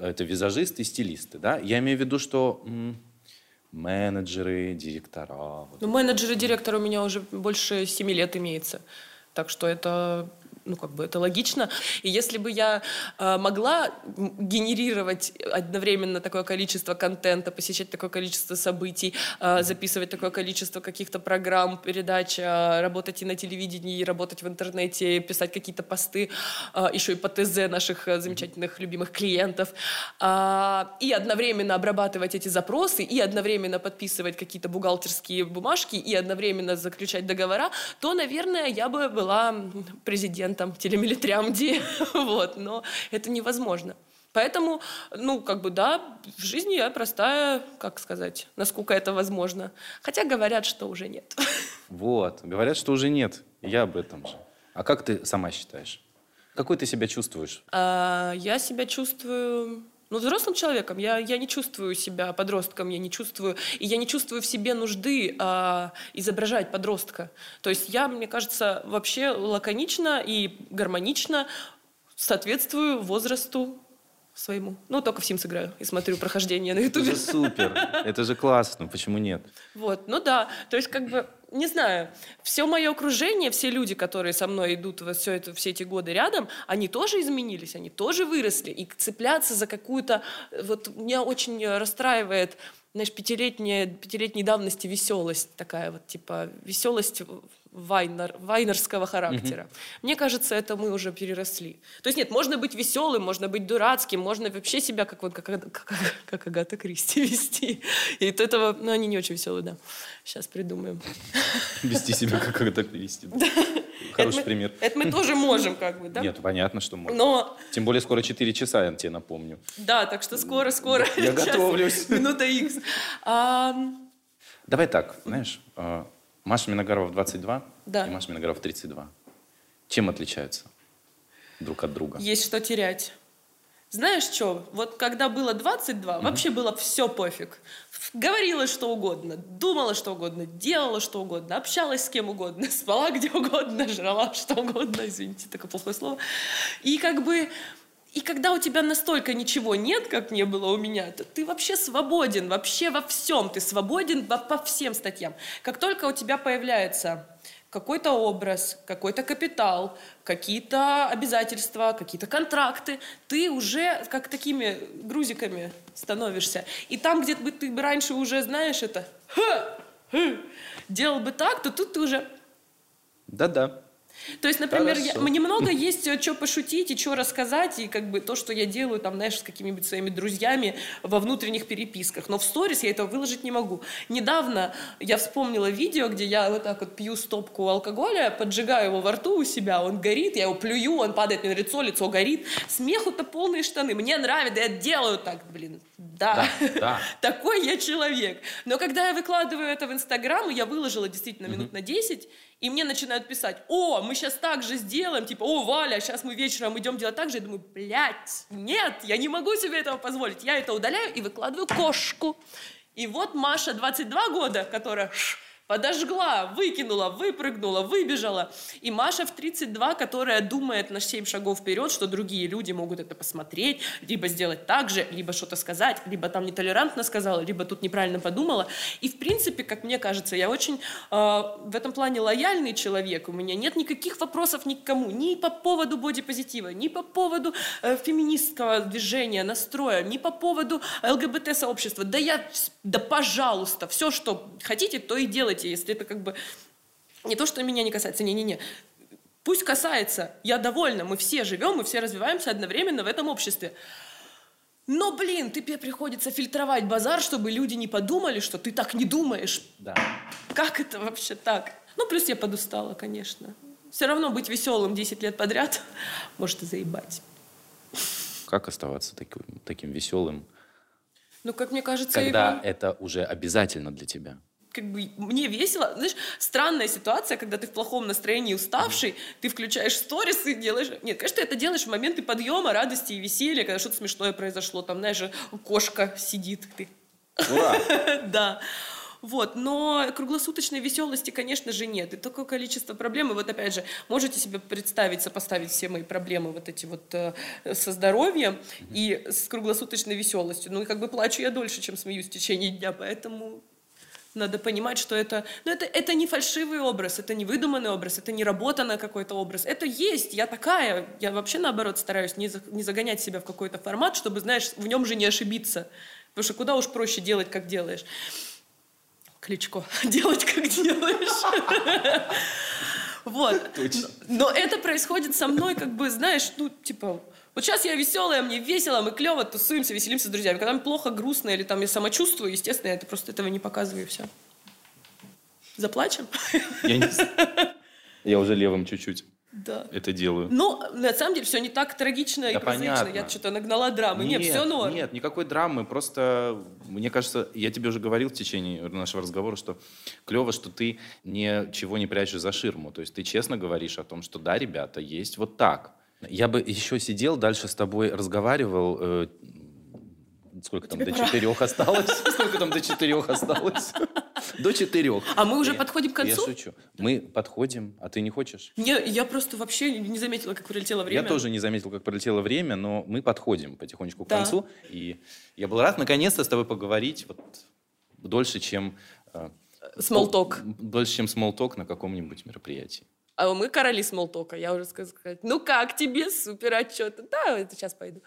Это визажисты и стилисты, да? Я имею в виду, что м, менеджеры, директора. вот Ну, менеджер и директор у меня уже больше семи лет имеется. Так что это, ну, как бы это логично. И если бы я э, могла генерировать одновременно такое количество контента, посещать такое количество событий, э, записывать такое количество каких-то программ, передач, э, работать и на телевидении, и работать в интернете, писать какие-то посты, э, еще и по ТЗ наших э, замечательных любимых клиентов, а, и одновременно обрабатывать эти запросы, и одновременно подписывать какие-то бухгалтерские бумажки, и одновременно заключать договора, то, наверное, я бы была президентом телемилитрямди, вот, но это невозможно. Поэтому, ну, как бы, да, в жизни я простая, как сказать, насколько это возможно. Хотя говорят, что уже нет. Вот, говорят, что уже нет. Я об этом же. А как ты сама считаешь? Какой ты себя чувствуешь? А, я себя чувствую ну, взрослым человеком. Я, я не чувствую себя подростком, я не чувствую, и я не чувствую в себе нужды а, изображать подростка. То есть я, мне кажется, вообще лаконично и гармонично соответствую возрасту своему. Ну, только в Sims играю и смотрю прохождение на Это Ютубе. же супер, это же классно, почему нет? Вот, ну да, то есть как бы, не знаю, все мое окружение, все люди, которые со мной идут во все, это, все эти годы рядом, они тоже изменились, они тоже выросли, и цепляться за какую-то, вот меня очень расстраивает, знаешь, пятилетняя, пятилетней давности веселость такая вот, типа, веселость вайнер, вайнерского характера. Мне кажется, это мы уже переросли. То есть нет, можно быть веселым, можно быть дурацким, можно вообще себя как вот как, как, как Агата Кристи вести. И от этого, ну, они не очень веселые, да. Сейчас придумаем. Вести себя как когда вести. Хороший Это мы- пример. Это мы тоже можем, как бы, да? Нет, понятно, что можно. Но, Тем более скоро 4 часа, я тебе напомню. да, так что скоро-скоро. Я готовлюсь. Минута. Ам, Давай так, знаешь, э, Маша Миногарова в 22 Да. и Маша Миногарова в 32. Чем отличаются друг от друга? Есть что терять. Знаешь что, вот когда было 22, вообще было все пофиг. Говорила что угодно, думала что угодно, делала что угодно, общалась с кем угодно, спала где угодно, жрала что угодно, извините, такое плохое слово. И как бы И когда у тебя настолько ничего нет, как не было у меня, то ты вообще свободен, вообще во всем. Ты свободен по, по всем статьям. Как только у тебя появляется какой-то образ, какой-то капитал, какие-то обязательства, какие-то контракты, ты уже как такими грузиками становишься. И там, где бы ты бы раньше уже, знаешь, это ха, ха, делал бы так, то тут ты уже Да-да. То есть, например, я, мне много есть что пошутить и что рассказать, и как бы то, что я делаю, там, знаешь, с какими-нибудь своими друзьями во внутренних переписках. Но в сторис я этого выложить не могу. Недавно я вспомнила видео, где я вот так вот пью стопку алкоголя, поджигаю его во рту у себя, он горит, я его плюю, он падает мне на лицо, лицо горит. Смеху-то полные штаны. Мне нравится, я делаю так, блин. Да, Да, да. такой я человек. Но когда я выкладываю это в Инстаграм, я выложила действительно минут на 10, и мне начинают писать, о, мы сейчас так же сделаем, типа, о, Валя, сейчас мы вечером идем делать так же. Я думаю, блядь, нет, я не могу себе этого позволить. Я это удаляю и выкладываю кошку. И вот Маша, 22 года, которая подожгла, выкинула, выпрыгнула, выбежала. И Маша в 32, которая думает на 7 шагов вперед, что другие люди могут это посмотреть, либо сделать так же, либо что-то сказать, либо там нетолерантно сказала, либо тут неправильно подумала. И в принципе, как мне кажется, я очень э, в этом плане лояльный человек. У меня нет никаких вопросов ни к кому, ни по поводу бодипозитива, ни по поводу э, феминистского движения, настроя, ни по поводу ЛГБТ-сообщества. Да я, да пожалуйста, все, что хотите, то и делайте, если это как бы не то, что меня не касается, не-не-не. Пусть касается, я довольна, мы все живем, мы все развиваемся одновременно в этом обществе. Но, блин, тебе приходится фильтровать базар, чтобы люди не подумали, что ты так не думаешь. Да. Как это вообще так? Ну, плюс я подустала, конечно. Все равно быть веселым 10 лет подряд может и заебать. Как оставаться таким, таким веселым, Ну, как мне кажется, когда Иван, это уже обязательно для тебя? Как бы мне весело. Знаешь, странная ситуация, когда ты в плохом настроении, уставший, ты включаешь сторис и делаешь... Нет, конечно, ты это делаешь в моменты подъема, радости и веселья, когда что-то смешное произошло. Там, знаешь, кошка сидит, ты Ура! да. Вот, но круглосуточной веселости, конечно же, нет. И такое количество проблем. И вот опять же, можете себе представить, сопоставить все мои проблемы вот эти вот э, со здоровьем и с круглосуточной веселостью. Ну, и как бы плачу я дольше, чем смеюсь в течение дня, поэтому надо понимать, что это, ну, это, это не фальшивый образ, это не выдуманный образ, это не работа на какой-то образ. Это есть, я такая. Я вообще, наоборот, стараюсь не, за- не загонять себя в какой-то формат, чтобы, знаешь, в нем же не ошибиться. Потому что куда уж проще делать, как делаешь. Кличко. Делать, как делаешь. Вот. Но это происходит со мной, как бы, знаешь, ну, типа, вот сейчас я веселая, мне весело, мы клево тусуемся, веселимся с друзьями. Когда мне плохо, грустно или там я самочувствую, естественно, я это просто этого не показываю, и все. Заплачем? Я не. Я уже левым чуть-чуть Да. это делаю. Но на самом деле все не так трагично и Да прозаично. понятно. Я что-то нагнала драмы. Нет, все норм. Нет, никакой драмы. Просто, мне кажется, я тебе уже говорил в течение нашего разговора, что клево, что ты ничего не прячешь за ширму. То есть ты честно говоришь о том, что да, ребята, есть вот так. Я бы еще сидел, дальше с тобой разговаривал. э, сколько там, Тебе до пора. четырех осталось? Сколько там до четырех осталось? До четырех. А мы уже Я- подходим к Я концу? шучу. Мы подходим, а ты не хочешь? Не, я просто вообще не заметила, как пролетело время. Я тоже не заметил, как пролетело время, но мы подходим потихонечку к Да. концу. И я был рад наконец-то с тобой поговорить вот дольше, чем... э, пол- Дольше, чем смолток на каком-нибудь мероприятии. А мы короли смолтока. Я уже сказала, сказать, ну как тебе, супер отчет. Да, это сейчас пойду.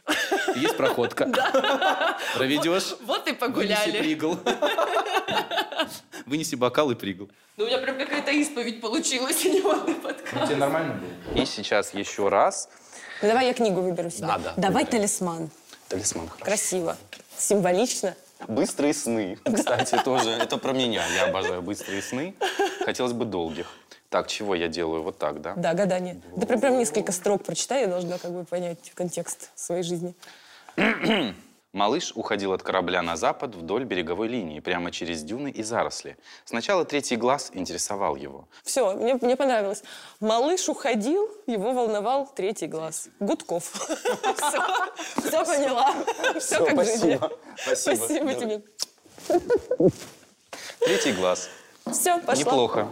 Есть проходка. Проведешь? Вот и Вынеси погуляли. пригл. Вынеси бокал и пригл. Ну, у меня прям какая-то исповедь получилась, не подкаст. Тебе нормально было? И сейчас еще раз. Ну, давай я книгу выберу себе. Да, да, Давай выбирай. талисман. Талисман хорошо. Красиво. Символично. Быстрые сны. Кстати, тоже это про меня. Я обожаю быстрые сны. Хотелось бы долгих. Так, чего я делаю? Вот так, да? Да, гадание. Да прям, прям несколько строк прочитай, я должна как бы понять контекст своей жизни. Малыш уходил от корабля на запад вдоль береговой линии, прямо через дюны и заросли. Сначала третий глаз интересовал его. Все, мне, мне понравилось. Малыш уходил, его волновал третий глаз. Гудков. Все поняла. Все как жизни. Спасибо. Спасибо тебе. Третий глаз. Все, пошла. Неплохо.